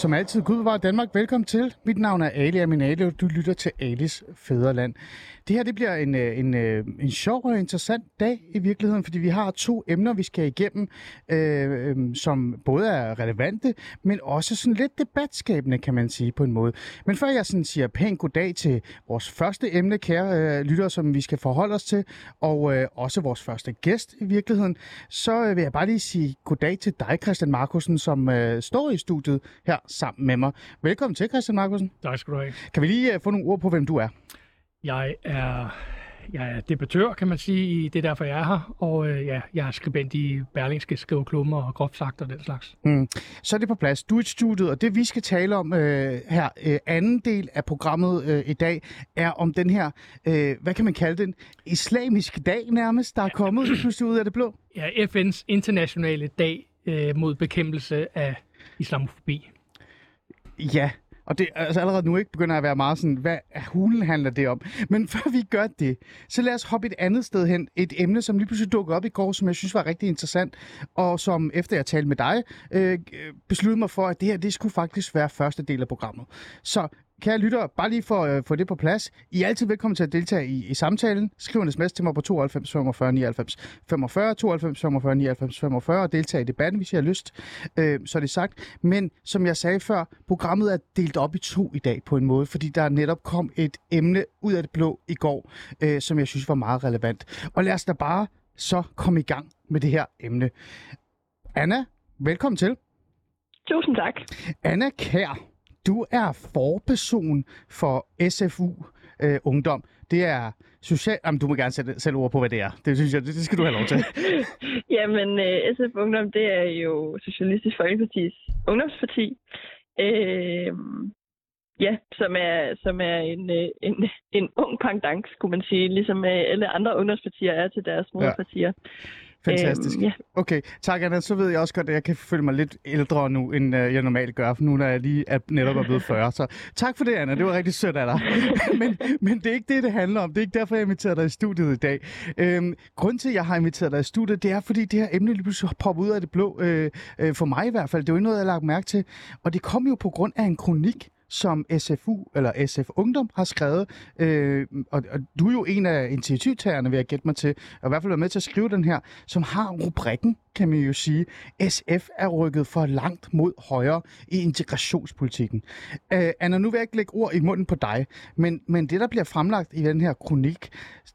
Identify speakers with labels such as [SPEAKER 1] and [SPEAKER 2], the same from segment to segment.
[SPEAKER 1] Som altid, Gud bevare Danmark. Velkommen til. Mit navn er Ali Aminali, og du lytter til Alis Fæderland. Det her det bliver en, øh, en, øh, en sjov og interessant dag i virkeligheden, fordi vi har to emner, vi skal igennem, øh, øhm, som både er relevante, men også sådan lidt debatskabende, kan man sige på en måde. Men før jeg sådan siger pænt goddag til vores første emne, kære øh, lyttere, som vi skal forholde os til, og øh, også vores første gæst i virkeligheden, så øh, vil jeg bare lige sige goddag til dig, Christian Markusen, som øh, står i studiet her sammen med mig. Velkommen til, Christian Markusen.
[SPEAKER 2] Tak skal du have.
[SPEAKER 1] Kan vi lige øh, få nogle ord på, hvem du er?
[SPEAKER 2] Jeg er, jeg er debattør, kan man sige. Det er derfor, jeg er her. Og øh, ja, jeg er skribent i Berlingske Skriveklummer og groft sagt og den slags.
[SPEAKER 1] Mm. Så er det på plads. Du er i studiet, og det vi skal tale om øh, her, øh, anden del af programmet øh, i dag, er om den her, øh, hvad kan man kalde den, islamiske dag nærmest, der er kommet pludselig ud af det blå.
[SPEAKER 2] Ja, FN's internationale dag øh, mod bekæmpelse af islamofobi.
[SPEAKER 1] Ja, og det altså allerede nu ikke begynder at være meget sådan, hvad hulen handler det om? Men før vi gør det, så lad os hoppe et andet sted hen. Et emne, som lige pludselig dukkede op i går, som jeg synes var rigtig interessant, og som efter jeg talte med dig, øh, besluttede mig for, at det her, det skulle faktisk være første del af programmet. Så kære lytter, bare lige for at øh, få det på plads. I er altid velkommen til at deltage i, i samtalen. Skriv en sms til mig på 92 45 99 45, 92 45 99 45 og deltage i debatten, hvis I har lyst. Øh, så er det sagt. Men som jeg sagde før, programmet er delt op i to i dag på en måde, fordi der netop kom et emne ud af det blå i går, øh, som jeg synes var meget relevant. Og lad os da bare så komme i gang med det her emne. Anna, velkommen til.
[SPEAKER 3] Tusind tak.
[SPEAKER 1] Anna Kær, du er forperson for SFU øh, Ungdom. Det er social... Jamen, du må gerne sætte selv ord på, hvad det er. Det synes jeg, det, skal du have lov til.
[SPEAKER 3] Jamen, øh, SF Ungdom, det er jo Socialistisk Folkepartis ungdomsparti. Øh, ja, som er, som er en, øh, en, en ung pendant, skulle man sige, ligesom øh, alle andre ungdomspartier er til deres moderpartier. Ja.
[SPEAKER 1] Fantastisk. Øhm, ja. Okay, tak Anna. Så ved jeg også godt, at jeg kan føle mig lidt ældre nu, end uh, jeg normalt gør, for nu når jeg lige er netop er blevet 40. Så tak for det, Anna. Det var rigtig sødt af dig. men, men det er ikke det, det handler om. Det er ikke derfor, jeg inviterer dig i studiet i dag. Øhm, grund til, at jeg har inviteret dig i studiet, det er, fordi det her emne lige pludselig popper ud af det blå, øh, øh, for mig i hvert fald. Det er jo ikke noget, jeg har lagt mærke til. Og det kom jo på grund af en kronik, som SFU, eller SF Ungdom, har skrevet. Øh, og, og du er jo en af initiativtagerne, vil jeg gætte mig til, og i hvert fald være med til at skrive den her, som har rubrikken, kan man jo sige, SF er rykket for langt mod højre i integrationspolitikken. Øh, Anna, nu vil jeg ikke lægge ord i munden på dig, men, men det, der bliver fremlagt i den her kronik,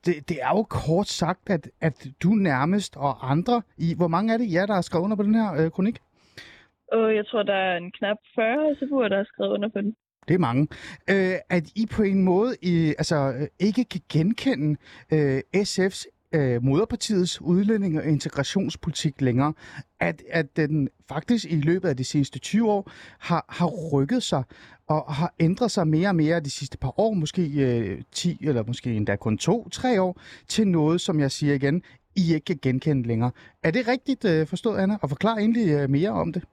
[SPEAKER 1] det, det er jo kort sagt, at, at du nærmest og andre i, hvor mange er det jer, der har skrevet under på den her øh, kronik?
[SPEAKER 3] Og jeg tror, der er en knap 40 SFU'er, der har skrevet under på den.
[SPEAKER 1] Det er mange. Øh, at I på en måde I, altså, ikke kan genkende øh, SF's øh, moderpartiets udlænding- og integrationspolitik længere, at, at den faktisk i løbet af de sidste 20 år har, har rykket sig og har ændret sig mere og mere de sidste par år, måske øh, 10 eller måske endda kun 2-3 år, til noget, som jeg siger igen, I ikke kan genkende længere. Er det rigtigt øh, forstået, Anna? Og forklar egentlig øh, mere om det.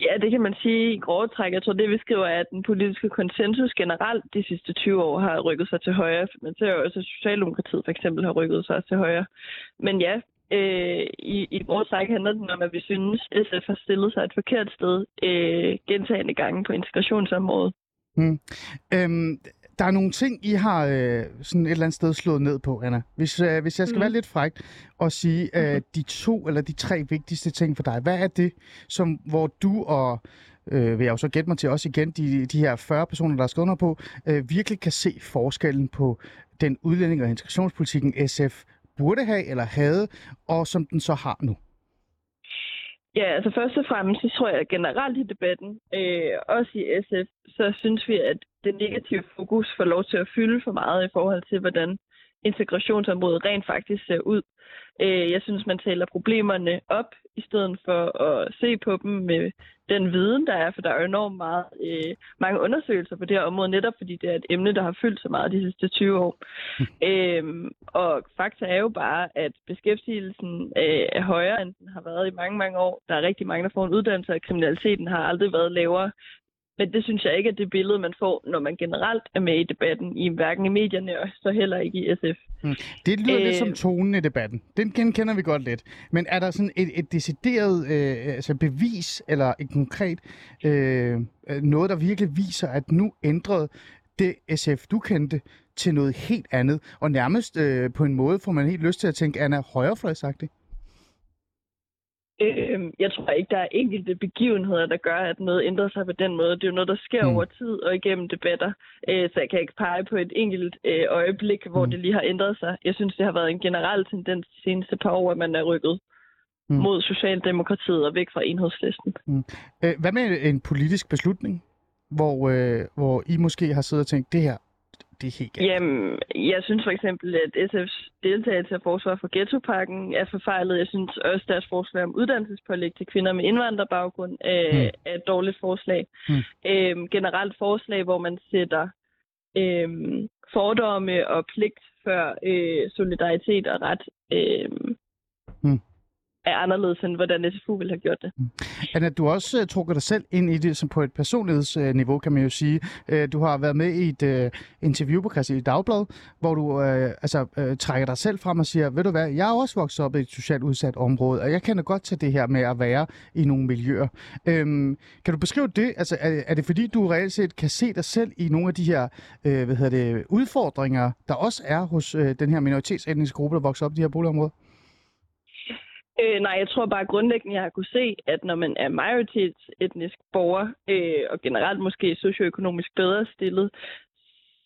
[SPEAKER 3] Ja, det kan man sige i grove træk. Jeg tror, det vi skriver er, at den politiske konsensus generelt de sidste 20 år har rykket sig til højre. Man ser jo også, at Socialdemokratiet for eksempel har rykket sig til højre. Men ja, øh, i, i grove træk handler det om, at vi synes, at SF har stillet sig et forkert sted øh, gentagende gange på integrationsområdet.
[SPEAKER 1] Mm. Øhm, der er nogle ting, I har øh, sådan et eller andet sted slået ned på, Anna. Hvis, øh, hvis jeg skal mm. være lidt frækt og sige øh, de to eller de tre vigtigste ting for dig, hvad er det, som, hvor du og øh, vil jeg jo så gætte mig til også igen, de, de her 40 personer, der er skrevet under på, øh, virkelig kan se forskellen på den udlænding- og integrationspolitikken, SF burde have eller havde, og som den så har nu?
[SPEAKER 3] Ja, altså først og fremmest, så tror jeg generelt i debatten, øh, også i SF, så synes vi, at det negative fokus får lov til at fylde for meget i forhold til, hvordan integrationsområdet rent faktisk ser ud. Øh, jeg synes, man taler problemerne op, i stedet for at se på dem med den viden, der er, for der er enormt meget, øh, mange undersøgelser på det her område, netop fordi det er et emne, der har fyldt så meget de sidste 20 år. øhm, og fakta er jo bare, at beskæftigelsen øh, er højere, end den har været i mange, mange år. Der er rigtig mange, der får en uddannelse, og kriminaliteten har aldrig været lavere. Men det synes jeg ikke er det billede, man får, når man generelt er med i debatten, i hverken i medierne og så heller ikke i SF.
[SPEAKER 1] Mm. Det lyder øh... lidt som
[SPEAKER 3] Øh.
[SPEAKER 1] tonen i debatten. Den genkender vi godt lidt. Men er der sådan et, et decideret øh, altså bevis, eller et konkret øh, øh, noget, der virkelig viser, at nu ændrede det SF, du kendte, til noget helt andet, og nærmest øh, på en måde får man helt lyst til at tænke, Anna højrefløjsagtig?
[SPEAKER 3] Øh, jeg tror ikke, der er enkelte begivenheder, der gør, at noget ændrer sig på den måde. Det er jo noget, der sker
[SPEAKER 1] Mm.
[SPEAKER 3] mm. over tid og igennem debatter. Øh, så jeg kan ikke pege på et enkelt øh, øjeblik, hvor
[SPEAKER 1] Mm.
[SPEAKER 3] det lige har ændret sig. Jeg synes, det har været en generel tendens de seneste par år, at man er rykket
[SPEAKER 1] Mm.
[SPEAKER 3] mm. mod Socialdemokratiet og væk fra enhedslisten.
[SPEAKER 1] Øh, hvad med en politisk beslutning, hvor, øh, hvor I måske har siddet og tænkt, det her, det er helt galt?
[SPEAKER 3] Jamen, jeg synes for eksempel, at SF's deltagelse af forsvar for ghettopakken er forfejlet. Jeg synes også, deres forslag om uddannelsespålæg til kvinder med indvandrerbaggrund er,
[SPEAKER 1] Mm.
[SPEAKER 3] er et dårligt forslag.
[SPEAKER 1] Mm.
[SPEAKER 3] Øhm, generelt forslag, hvor man sætter øhm, fordomme og pligt før øh, solidaritet og ret øhm,
[SPEAKER 1] Mm
[SPEAKER 3] er anderledes, end hvordan SFU ville have gjort det. Mm.
[SPEAKER 1] Anna, du har også uh, trukket dig selv ind i det som på et personlighedsniveau, kan man jo sige. Uh, du har været med i et uh, interview på Christi Dagblad, hvor du uh, altså, uh, trækker dig selv frem og siger, ved du hvad, jeg er også vokset op i et socialt udsat område, og jeg kender godt til det her med at være i nogle miljøer. Um, kan du beskrive det? Altså, er, er det fordi, du reelt set kan se dig selv i nogle af de her uh, hvad hedder det, udfordringer, der også er hos uh, den her minoritetsetniske gruppe, der vokser op i de her boligområder?
[SPEAKER 3] Øh, nej, jeg tror bare grundlæggende, jeg har kunne se, at når man er majoritetsetnisk borger, øh, og generelt måske socioøkonomisk bedre stillet,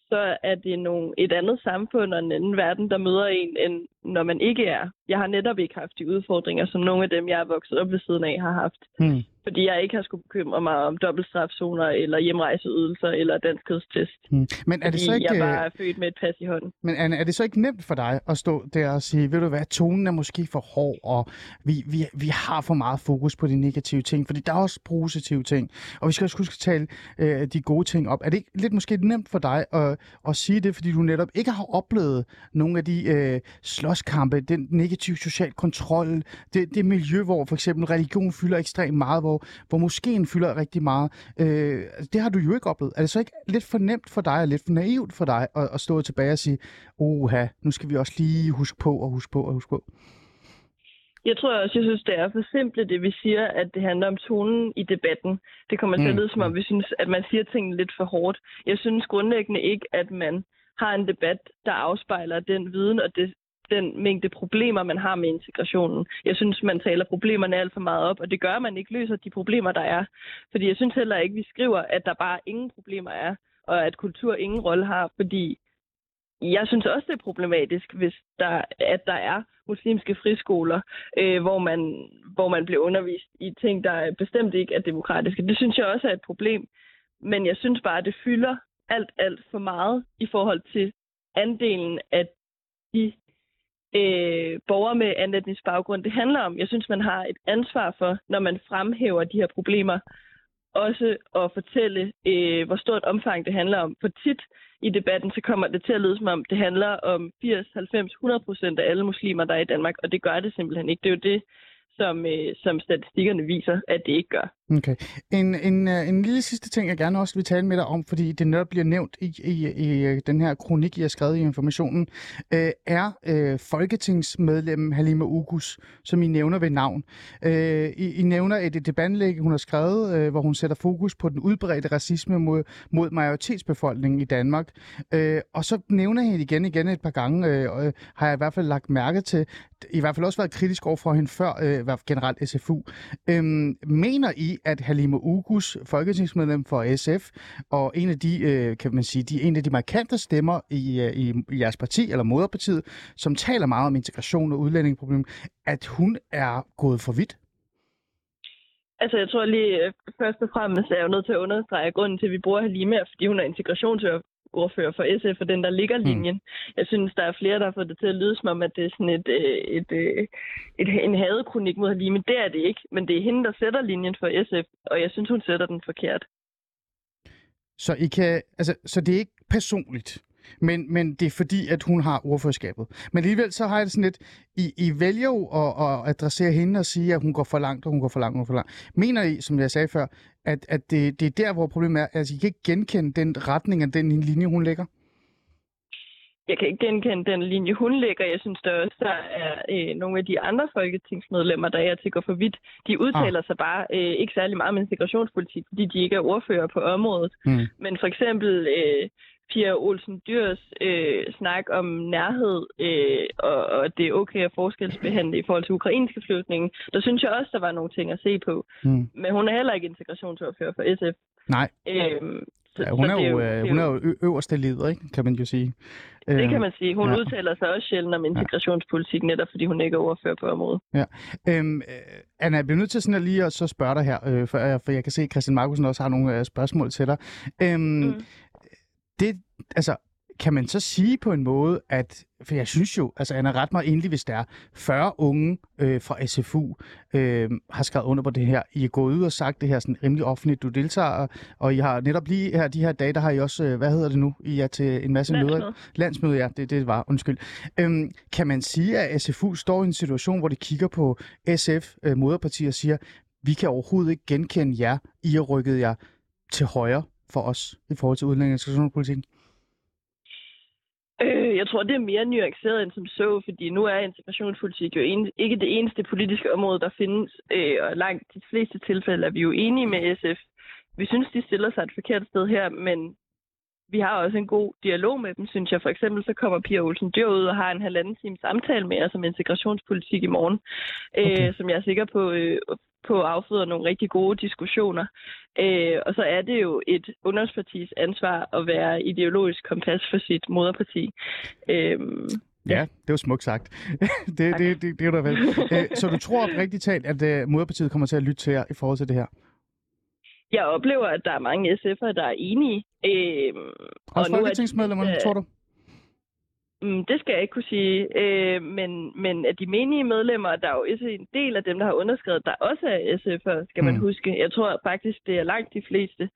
[SPEAKER 3] så er det nogle, et andet samfund og en anden verden, der møder en, end når man ikke er. Jeg har netop ikke haft de udfordringer, som nogle af dem, jeg er vokset op ved siden af, har haft.
[SPEAKER 1] Hmm.
[SPEAKER 3] Fordi jeg ikke har skulle bekymre mig om dobbeltstrafzoner, eller hjemrejseydelser, eller danskhedstest.
[SPEAKER 1] Hmm. Men er det så ikke...
[SPEAKER 3] jeg
[SPEAKER 1] øh,
[SPEAKER 3] bare er født med et pas i hånden.
[SPEAKER 1] Men Anne, er det så ikke nemt for dig at stå der og sige, ved du hvad, tonen er måske for hård, og vi, vi, vi har for meget fokus på de negative ting, fordi der er også positive ting, og vi skal også huske at tale øh, de gode ting op. Er det ikke lidt måske nemt for dig at, at sige det, fordi du netop ikke har oplevet nogle af de øh, slåskampe, den negative social kontrol, det, det miljø, hvor for eksempel religion fylder ekstremt meget, hvor, hvor moskeen fylder rigtig meget. Øh, det har du jo ikke oplevet. Er det så ikke lidt for nemt for dig, og lidt for naivt for dig, at, at stå tilbage og sige, oha, nu skal vi også lige huske på og huske på og huske på?
[SPEAKER 3] Jeg tror også, jeg synes, det er for simpelt, det vi siger, at det handler om tonen i debatten. Det kommer til at
[SPEAKER 1] Mm.
[SPEAKER 3] lyde, som om vi synes, at man siger tingene lidt for hårdt. Jeg synes grundlæggende ikke, at man har en debat, der afspejler den viden og det, den mængde problemer, man har med integrationen. Jeg synes, man taler problemerne alt for meget op, og det gør, at man ikke løser de problemer, der er. Fordi jeg synes heller ikke, vi skriver, at der bare ingen problemer er, og at kultur ingen rolle har, fordi jeg synes også, det er problematisk, hvis der, at der er muslimske friskoler, øh, hvor, man, hvor man bliver undervist i ting, der bestemt ikke er demokratiske. Det synes jeg også er et problem. Men jeg synes bare, at det fylder alt, alt for meget i forhold til andelen af de øh, borgere med anden etnisk baggrund, det handler om. Jeg synes, man har et ansvar for, når man fremhæver de her problemer, også at fortælle, øh, hvor stort omfang det handler om. For tit i debatten, så kommer det til at lyde som om, det handler om 80, 90, 100 procent af alle muslimer, der er i Danmark, og det gør det simpelthen ikke. Det er jo det, som, øh, som statistikkerne viser, at det ikke gør.
[SPEAKER 1] Okay. En, en, øh, en lille sidste ting, jeg gerne også vil tale med dig om, fordi det netop bliver nævnt i, i, i øh, den her kronik, jeg har skrevet i informationen, øh, er øh, folketingsmedlem Halima Ugus, som I nævner ved navn. Øh, I, I nævner et, et debatindlæg, hun har skrevet, øh, hvor hun sætter fokus på den udbredte racisme mod, mod majoritetsbefolkningen i Danmark. Øh, og så nævner hende igen igen et par gange, øh, øh, har jeg i hvert fald lagt mærke til, i hvert fald også været kritisk over for hende før, øh, var generelt SFU. Øh, mener I, at Halima Ugus, folketingsmedlem for SF, og en af de, øh, kan man sige, de, en af de markante stemmer i, i, i jeres parti, eller moderpartiet, som taler meget om integration og udlændingeproblem, at hun er gået for vidt?
[SPEAKER 3] Altså, jeg tror lige, øh, først og fremmest er jeg jo nødt til at understrege, at grunden til, at vi bruger Halima, er, fordi hun er integrationsordfører for SF, og den, der ligger
[SPEAKER 1] Mm.
[SPEAKER 3] linjen. Jeg synes, der er flere, der har fået det til at lyde som om, at det er sådan et, øh, et, et, et, en hadekronik mod Halima. Det er det ikke, men det er hende, der sætter linjen for SF, og jeg synes, hun sætter den forkert.
[SPEAKER 1] Så, I kan, altså, så det er ikke personligt? Men, men det er fordi, at hun har ordførerskabet. Men alligevel så har jeg det sådan lidt, I, I vælger jo at, at adressere hende og sige, at hun går for langt, og hun går for langt, og hun går for langt. Mener I, som jeg sagde før, at, at det, det er der, hvor problemet er, at I kan ikke genkende den retning af den linje, hun lægger?
[SPEAKER 3] jeg kan ikke genkende den linje, hun lægger. Jeg synes der også, der er øh, nogle af de andre folketingsmedlemmer, der er til at gå for vidt. De udtaler ah. sig bare øh, ikke særlig meget om integrationspolitik, fordi de ikke er ordfører på området. Mm. Men for eksempel øh, Pia Olsen Dyrs øh, snak om nærhed, øh, og, og det er okay at forskelsbehandle i forhold til ukrainske flygtninge, der synes jeg også, der var nogle ting at se på. Mm. Men hun er heller ikke integrationsordfører for SF.
[SPEAKER 1] Nej. Øhm, så, ja, hun, er jo, jo, øh, hun er jo øverste leder, ikke? kan man jo sige.
[SPEAKER 3] Det kan øhm, man sige. Hun ja. udtaler sig også sjældent om integrationspolitik, netop fordi hun ikke er overført på området.
[SPEAKER 1] Ja. Øhm, øh, Anna, jeg bliver nødt til sådan at lige at så spørge dig her, øh, for, for jeg kan se, at Christian Markusen også har nogle øh, spørgsmål til dig. Øhm, mm. Det, altså, kan man så sige på en måde, at, for jeg synes jo, altså Anna, ret mig endelig, hvis der er 40 unge øh, fra SFU, øh, har skrevet under på det her. I er gået ud og sagt det her sådan rimelig offentligt, du deltager, og I har netop lige her, de her dage, der har I også, øh, hvad hedder det nu, I er til en masse
[SPEAKER 3] Landsmøde.
[SPEAKER 1] møder. Landsmøde, ja, det, det var, undskyld. Øhm, kan man sige, at SFU står i en situation, hvor de kigger på SF, øh, moderpartier, og siger, vi kan overhovedet ikke genkende jer, I har rykket jer til højre for os i forhold til udlændinge-
[SPEAKER 3] Øh, jeg tror, det er mere nuanceret end som så, fordi nu er integrationspolitik jo en, ikke det eneste politiske område, der findes, øh, og langt de fleste tilfælde er vi jo enige med SF. Vi synes, de stiller sig et forkert sted her, men vi har også en god dialog med dem, synes jeg. For eksempel så kommer Pia Olsen Dyr ud og har en halvanden time samtale med os om integrationspolitik i morgen, øh, okay. øh, som jeg er sikker på øh, på afføder nogle rigtig gode diskussioner. Øh, og så er det jo et ungdomspartis ansvar at være ideologisk kompas for sit moderparti. Øh,
[SPEAKER 1] Ja, det var smukt sagt. det, det, det, det, det er der vel. Øh, så du tror rigtig talt, at uh, moderpartiet kommer til at lytte til jer i forhold til det her?
[SPEAKER 3] Jeg oplever, at der er mange SF'ere, der er enige. Øh,
[SPEAKER 1] Også folketingsmedlemmerne, tror du?
[SPEAKER 3] Mm, det skal jeg ikke kunne sige, øh, men, men at de menige medlemmer, der er jo også en del af dem, der har underskrevet, der også er SF'er, skal man mm. huske. Jeg tror faktisk, det er langt de fleste.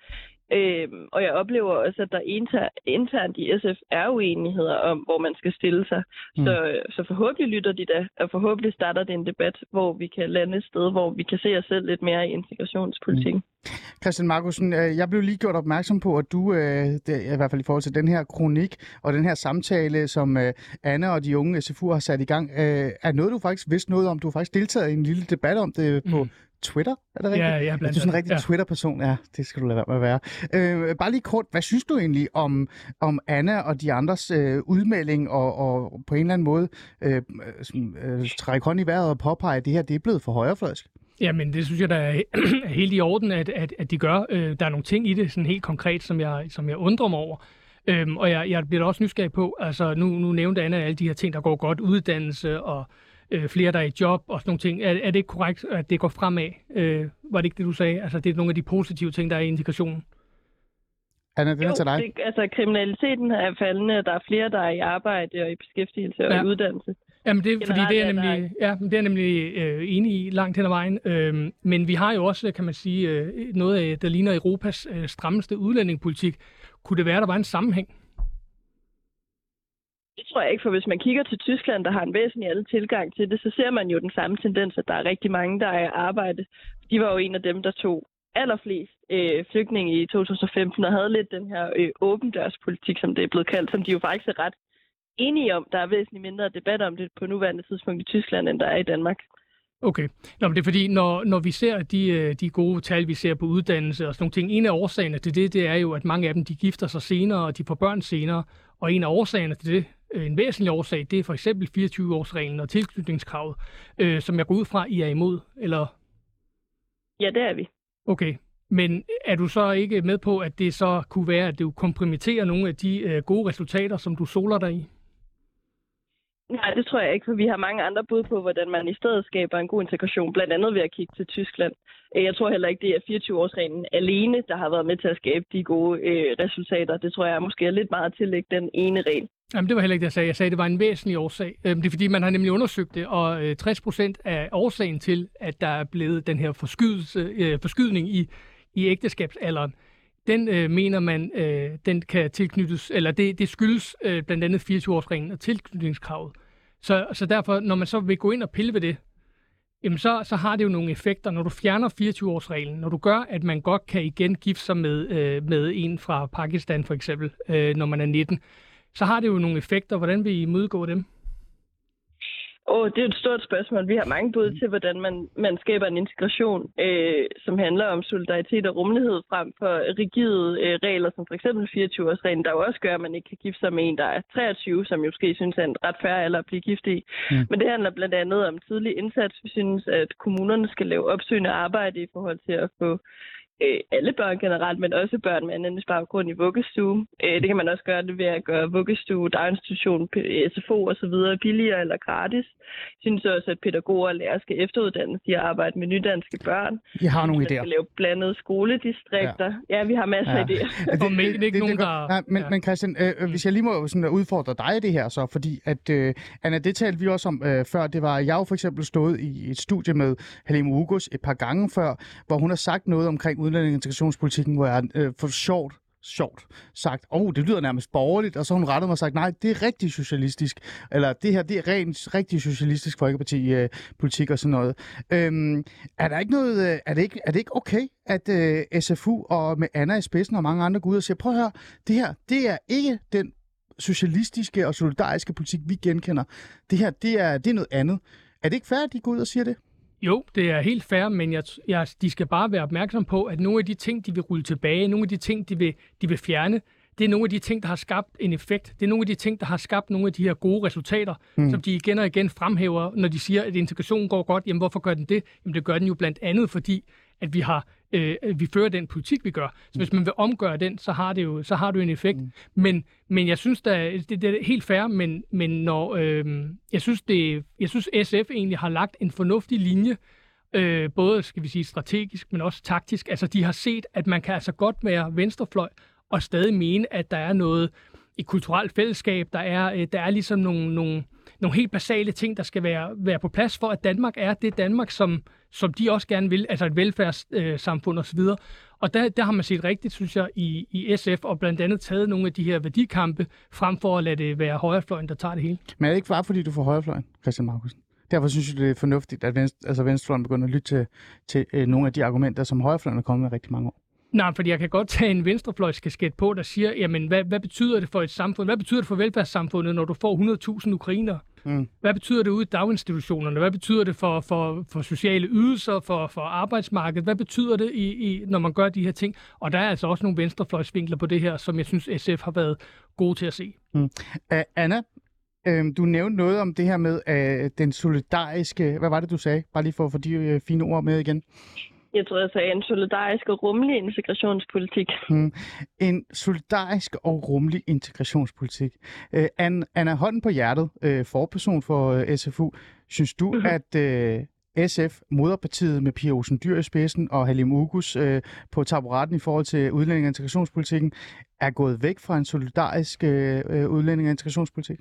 [SPEAKER 3] Øh, og jeg oplever også, at der inter, internt i SF er uenigheder om, hvor man skal stille sig. Mm. Så, så forhåbentlig lytter de da, og forhåbentlig starter det en debat, hvor vi kan lande et sted, hvor vi kan se os selv lidt mere i integrationspolitikken. Mm.
[SPEAKER 1] Christian Markusen, øh, jeg blev lige gjort opmærksom på, at du, øh, i hvert fald i forhold til den her kronik og den her samtale, som øh, Anne og de unge SFU har sat i gang, er noget, du faktisk vidste noget om. Du har faktisk deltaget i en lille debat om det på mm. Twitter, er det rigtigt?
[SPEAKER 2] Ja, ja, blandt
[SPEAKER 1] Du er sådan en rigtig ja. Twitter-person. Ja, det skal du lade være med at være. Øh, bare lige kort, hvad synes du egentlig om, om Anna og de andres øh, udmelding og, og på en eller anden måde øh, øh, trække hånd i vejret og påpege, at det her det er blevet for højrefløjsk?
[SPEAKER 2] Jamen, det synes jeg, der er helt i orden, at, at, at de gør. Øh, der er nogle ting i det, sådan helt konkret, som jeg, som jeg undrer mig over. Øhm, og jeg, jeg bliver da også nysgerrig på, altså nu, nu nævnte Anna alle de her ting, der går godt, uddannelse og øh, flere, der er i job og sådan nogle ting. Er, er det ikke korrekt, at det går fremad? Øh, var det ikke det, du sagde? Altså, det er nogle af de positive ting, der er i integrationen.
[SPEAKER 1] Anna, det er til dig.
[SPEAKER 3] Det, altså, kriminaliteten er faldende, der er flere, der er i arbejde og i beskæftigelse og ja. i uddannelse.
[SPEAKER 2] Jamen, det, fordi det er nemlig, ja, det er nemlig øh, enig i langt hen ad vejen. Øh, men vi har jo også, kan man sige, øh, noget af, der ligner Europas øh, strammeste udlændingepolitik. Kunne det være, der var en sammenhæng?
[SPEAKER 3] Det tror jeg ikke, for hvis man kigger til Tyskland, der har en væsentlig alle tilgang til det, så ser man jo den samme tendens, at der er rigtig mange, der er i arbejde. De var jo en af dem, der tog allerflest øh, flygtninge i 2015 og havde lidt den her øh, åbendørspolitik, som det er blevet kaldt, som de jo faktisk er ret enige om. Der er væsentligt mindre debat om det på nuværende tidspunkt i Tyskland, end der er i Danmark.
[SPEAKER 2] Okay. Nå, men det er fordi, når, når vi ser de, øh, de gode tal, vi ser på uddannelse og sådan nogle ting, en af årsagerne til det, det er jo, at mange af dem, de gifter sig senere, og de får børn senere. Og en af årsagerne til det, en væsentlig årsag, det er for eksempel 24-årsreglen og tilknytningskravet, øh, som jeg går ud fra, I er imod, eller?
[SPEAKER 3] Ja, det er vi.
[SPEAKER 2] Okay. Men er du så ikke med på, at det så kunne være, at du kompromitterer nogle af de øh, gode resultater, som du soler dig i?
[SPEAKER 3] Nej, det tror jeg ikke, for vi har mange andre bud på, hvordan man i stedet skaber en god integration, blandt andet ved at kigge til Tyskland. Øh, jeg tror heller ikke, det er 24-årsreglen alene, der har været med til at skabe de gode øh, resultater. Det tror jeg måske er lidt meget at lægge den ene regel.
[SPEAKER 2] Jamen, det var heller ikke det, jeg sagde. Jeg sagde, at det var en væsentlig årsag. Øhm, det er fordi, man har nemlig undersøgt det, og øh, 60 procent af årsagen til, at der er blevet den her forskydelse, øh, forskydning i, i ægteskabsalderen, den øh, mener man, øh, den kan tilknyttes, eller det, det skyldes øh, blandt andet 24-årsreglen og tilknytningskravet. Så, så derfor, når man så vil gå ind og pille ved det, jamen så, så har det jo nogle effekter. Når du fjerner 24-årsreglen, når du gør, at man godt kan igen gifte sig med, øh, med en fra Pakistan for eksempel, øh, når man er 19, så har det jo nogle effekter. Hvordan vil I modgå dem?
[SPEAKER 3] Åh, oh, det er et stort spørgsmål. Vi har mange bud til, hvordan man, man skaber en integration, øh, som handler om solidaritet og rummelighed frem for rigide øh, regler, som for eksempel 24-årsreglen, der jo også gør, at man ikke kan gifte sig med en, der er 23, som jo måske synes er en ret færre alder at blive gift i. Mm. Men det handler blandt andet om tidlig indsats. Vi synes, at kommunerne skal lave opsøgende arbejde i forhold til at få øh, alle børn generelt, men også børn med anden baggrund i vuggestue. Øh, det kan man også gøre det ved at gøre vuggestue, daginstitution, SFO osv. billigere eller gratis. Jeg synes også, at pædagoger og lærere skal efteruddannes i at arbejde med nydanske børn.
[SPEAKER 1] Jeg har nogle idéer.
[SPEAKER 3] skal lave blandede skoledistrikter. Ja, ja vi har masser ja. af idéer.
[SPEAKER 2] Det, det, det, det, ikke nogen, der...
[SPEAKER 1] Nej, men, ja. men Christian, øh, øh, hvis jeg lige må sådan udfordre dig i det her så, fordi at, øh, Anna, det talte vi også om øh, før, det var, jeg har for eksempel stået i et studie med Halim Ugos et par gange før, hvor hun har sagt noget omkring udlænding- og integrationspolitikken, hvor jeg øh, for sjovt sjovt sagt, åh, oh, det lyder nærmest borgerligt, og så hun rettet mig og sagt, nej, det er rigtig socialistisk, eller det her, det er rent rigtig socialistisk folkeparti-politik øh, og sådan noget. Øhm, er der ikke noget, øh, er det ikke, er det ikke okay, at øh, SFU og med Anna i spidsen og mange andre går ud og siger, prøv at høre, det her, det er ikke den socialistiske og solidariske politik, vi genkender. Det her, det er, det er noget andet. Er det ikke fair, at de går ud og siger det?
[SPEAKER 2] Jo, det er helt fair, men jeg, jeg, de skal bare være opmærksom på, at nogle af de ting, de vil rulle tilbage, nogle af de ting, de vil, de vil fjerne, det er nogle af de ting, der har skabt en effekt. Det er nogle af de ting, der har skabt nogle af de her gode resultater, mm. som de igen og igen fremhæver, når de siger, at integrationen går godt. Jamen, hvorfor gør den det? Jamen, det gør den jo blandt andet, fordi at vi har øh, vi fører den politik, vi gør. Så hvis man vil omgøre den, så har det jo, så har det jo en effekt. Mm. Men, men jeg synes, da, det, det er helt fair, men, men når, øh, jeg, synes det, jeg synes, SF egentlig har lagt en fornuftig linje, øh, både skal vi sige strategisk, men også taktisk. Altså, de har set, at man kan altså godt være venstrefløj og stadig mene, at der er noget i kulturelt fællesskab, der er, øh, der er ligesom nogle, nogle, nogle helt basale ting, der skal være, være på plads for, at Danmark er det Danmark, som, som de også gerne vil, altså et velfærdssamfund osv. Og der, der har man set rigtigt, synes jeg, i, i SF, og blandt andet taget nogle af de her værdikampe, frem for at lade det være højrefløjen, der tager det hele.
[SPEAKER 1] Men er det ikke bare, fordi du får højrefløjen, Christian Markusen? Derfor synes jeg, det er fornuftigt, at venstre, altså venstrefløjen begynder at lytte til, til øh, nogle af de argumenter, som højrefløjen er kommet med rigtig mange år.
[SPEAKER 2] Nej, fordi jeg kan godt tage en venstrefløjskasket på, der siger, jamen, hvad, hvad betyder det for et samfund? Hvad betyder det for velfærdssamfundet, når du får 100.000 ukrainer? Mm. Hvad betyder det ude i daginstitutionerne? Hvad betyder det for, for, for sociale ydelser, for, for arbejdsmarkedet? Hvad betyder det, i, i, når man gør de her ting? Og der er altså også nogle venstrefløjsvinkler på det her, som jeg synes, SF har været gode til at se. Mm. Uh,
[SPEAKER 1] Anna, øh, du nævnte noget om det her med uh, den solidariske... Hvad var det, du sagde? Bare lige for at få de uh, fine ord med igen.
[SPEAKER 3] Jeg tror, jeg sagde en solidarisk og rummelig integrationspolitik. Hmm.
[SPEAKER 1] En solidarisk og rummelig integrationspolitik. Uh, Anna, hånden på hjertet, uh, forperson for øh, SFU. Synes du, mm-hmm. at uh, SF, moderpartiet med Pia Olsen Dyr i spidsen og Halim Ugus uh, på taburetten i forhold til udlænding- og integrationspolitikken, er gået væk fra en solidarisk uh, udlænding- og integrationspolitik?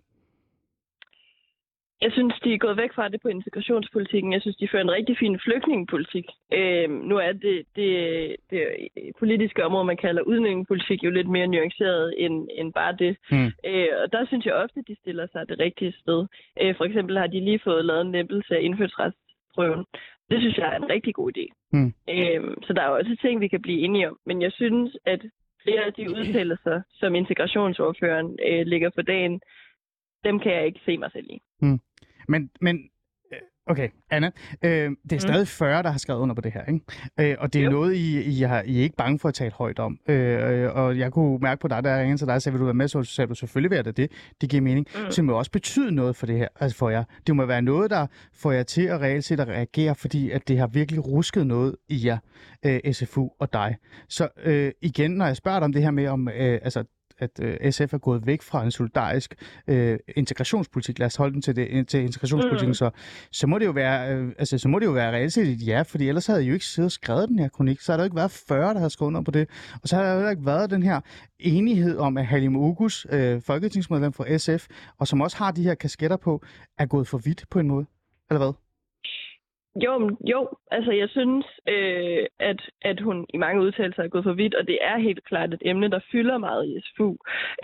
[SPEAKER 3] Jeg synes, de er gået væk fra det på integrationspolitikken. Jeg synes, de fører en rigtig fin flygtningepolitik. Øh, nu er det, det, det politiske område, man kalder udlændingepolitik, jo lidt mere nuanceret end, end bare det. Mm. Øh, og der synes jeg ofte, de stiller sig det rigtige sted. Øh, for eksempel har de lige fået lavet en lempelse af indfødsretsprøven. Det synes jeg er en rigtig god idé. Mm. Øh, så der er også ting, vi kan blive enige om. Men jeg synes, at flere af de udtalelser, som integrationsordføreren øh, ligger for dagen, dem kan jeg ikke se mig selv i. Mm.
[SPEAKER 1] Men, men øh, Okay, Anna, øh, det er mm. stadig mm. 40, der har skrevet under på det her, ikke? Øh, og det er jo. noget, I, I, har, I er ikke bange for at tale højt om. Øh, og jeg kunne mærke på dig, der ringede til dig og sagde, vil du være med, så sagde du selvfølgelig være det. Det, det giver mening. Mm. Så det må også betyde noget for det her, altså for jer. Det må være noget, der får jer til at reelt set at reagere, fordi at det har virkelig rusket noget i jer, øh, SFU og dig. Så øh, igen, når jeg spørger dig om det her med, om øh, altså, at øh, SF er gået væk fra en solidarisk øh, integrationspolitik. Lad os holde den til, det, til integrationspolitikken. Mm. Så, så må det jo være, øh, altså, så må det jo være reelt set et ja, fordi ellers havde I jo ikke siddet og skrevet den her kronik. Så har der jo ikke været 40, der har skrevet under på det. Og så har der jo ikke været den her enighed om, at Halim Ugus, øh, folketingsmedlem for SF, og som også har de her kasketter på, er gået for vidt på en måde. Eller hvad?
[SPEAKER 3] Jo, jo, altså jeg synes, øh, at, at hun i mange udtalelser er gået for vidt, og det er helt klart et emne, der fylder meget i SFU.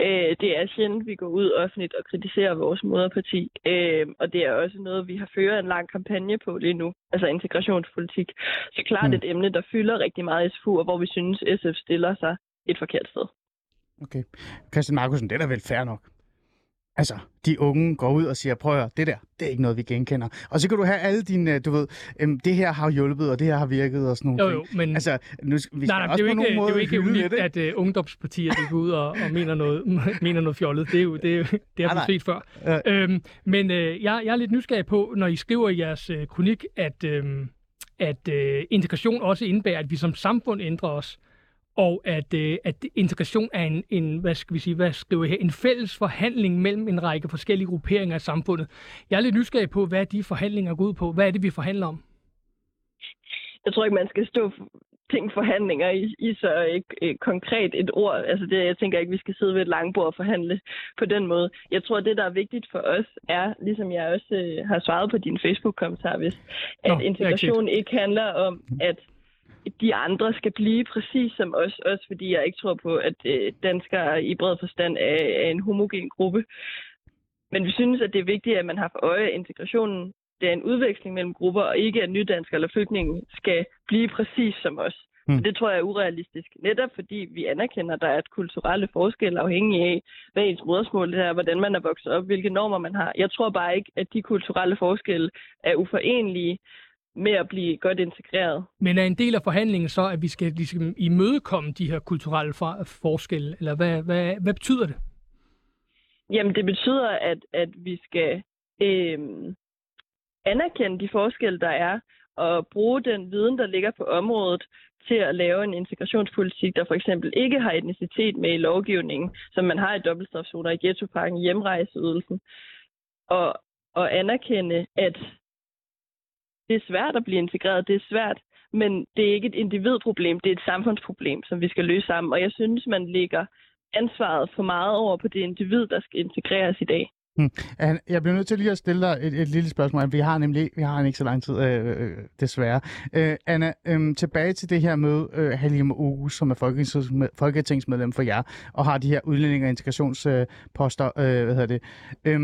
[SPEAKER 3] Øh, det er sjældent, vi går ud offentligt og kritiserer vores moderparti, øh, og det er også noget, vi har ført en lang kampagne på lige nu, altså integrationspolitik. Så klart
[SPEAKER 1] Mm.
[SPEAKER 3] et emne, der fylder rigtig meget i SFU, og hvor vi synes, SF stiller sig et forkert sted.
[SPEAKER 1] Okay. Christian Markusen, det er da vel fair nok. Altså, de unge går ud og siger, prøv at høre, det der, det er ikke noget, vi genkender. Og så kan du have alle dine, øh, du ved, øhm, det her har hjulpet, og det her har virket, og sådan nogle
[SPEAKER 2] Jo,
[SPEAKER 1] ting.
[SPEAKER 2] jo, men...
[SPEAKER 1] Altså, nu, vi
[SPEAKER 2] Nej, nej, det
[SPEAKER 1] også
[SPEAKER 2] er jo ikke, det er jo ikke unikt, at uh, ungdomspartier de går ud og, og mener, noget, mener noget fjollet. Det, er jo, det, er det har vi set før.
[SPEAKER 1] Ja.
[SPEAKER 2] Øhm, men øh, jeg, jeg er lidt nysgerrig på, når I skriver i jeres øh, kronik, at, øh, at øh, integration også indebærer, at vi som samfund ændrer os, og at, øh, at integration er en, en, hvad skal vi sige, hvad skriver her, en fælles forhandling mellem en række forskellige grupperinger af samfundet. Jeg er lidt nysgerrig på, hvad de forhandlinger går ud på. Hvad er det, vi forhandler om?
[SPEAKER 3] jeg tror ikke, man skal stå ting forhandlinger i, i så ikke, øh, konkret et ord. Altså det, jeg tænker ikke, vi skal sidde ved et langbord og forhandle på den måde. Jeg tror, det, der er vigtigt for os, er, ligesom jeg også øh, har svaret på din Facebook-kommentar, hvis, at
[SPEAKER 2] Nå,
[SPEAKER 3] integration ikke handler om, at de andre skal blive præcis som os, også fordi jeg ikke tror på, at øh, danskere i bred forstand er, er en homogen gruppe. Men vi synes, at det er vigtigt, at man har for øje, at integrationen det er en udveksling mellem grupper, og ikke at nydanskere eller flygtninge skal blive præcis som os.
[SPEAKER 1] Mm.
[SPEAKER 3] Mm. Det tror jeg er urealistisk. Netop fordi vi anerkender, at der er et kulturelle forskel afhængig af, hvad ens modersmål er, hvordan man er vokset op, hvilke normer man har. Jeg tror bare ikke, at de kulturelle forskelle er uforenelige med at blive godt integreret.
[SPEAKER 2] Men er en del af forhandlingen så, at vi skal ligesom imødekomme de her kulturelle for- forskelle? Eller hvad, hvad, hvad betyder det?
[SPEAKER 3] Jamen, det betyder, at, at vi skal øh, anerkende de forskelle, der er, og bruge den viden, der ligger på området, til at lave en integrationspolitik, der for eksempel ikke har etnicitet med i lovgivningen, som man har i dobbeltstrafzoner i ghettopakken, hjemrejseydelsen, og, og anerkende, at det er svært at blive integreret, det er svært, men det er ikke et individproblem, det er et samfundsproblem, som vi skal løse sammen, og jeg synes, man lægger ansvaret for meget over på det individ, der skal integreres i dag.
[SPEAKER 1] Hmm. Jeg bliver nødt til lige at stille dig et, et lille spørgsmål. Vi har nemlig vi har ikke så lang tid, øh, øh desværre. Øh, Anna, øh, tilbage til det her med øh, Halima Ogu, som er folketingsmed, folketingsmedlem for jer, og har de her udlænding- og integrationsposter. Øh, hvad hedder det? Øh,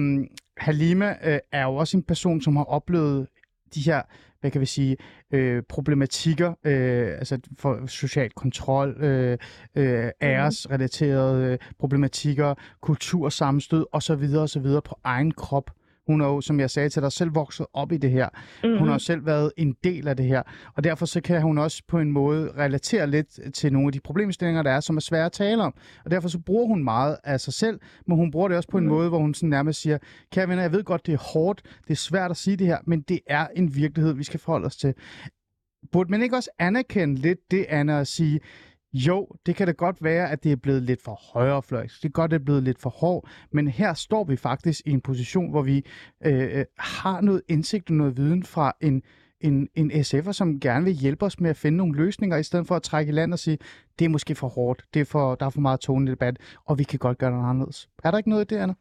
[SPEAKER 1] Halima øh, er jo også en person, som har oplevet de her hvad kan vi sige, øh, problematikker, øh, altså for social kontrol, øh, øh, æresrelaterede øh, problematikker, kultursammenstød osv. osv. på egen krop. Hun er jo, som jeg sagde til dig, selv vokset op i det her.
[SPEAKER 3] Mm-hmm.
[SPEAKER 1] Hun har jo selv været en del af det her. Og derfor så kan hun også på en måde relatere lidt til nogle af de problemstillinger, der er, som er svære at tale om. Og derfor så bruger hun meget af sig selv, men hun bruger det også på en
[SPEAKER 3] Mhm.
[SPEAKER 1] måde, hvor hun sådan nærmest siger, kære venner, jeg ved godt, det er hårdt, det er svært at sige det her, men det er en virkelighed, vi skal forholde os til. Burde man ikke også anerkende lidt det, Anna, at sige, jo, det kan da godt være, at det er blevet lidt for højrefløjs. Det kan godt, det er blevet lidt for hård. Men her står vi faktisk i en position, hvor vi øh, øh har noget indsigt og noget viden fra en, en, en SF'er, som gerne vil hjælpe os med at finde nogle løsninger, i stedet for at trække i land og sige, det er måske for hårdt, det er for, der er for meget tone i debat, og vi kan godt gøre noget anderledes. Er der ikke noget i det, Anna?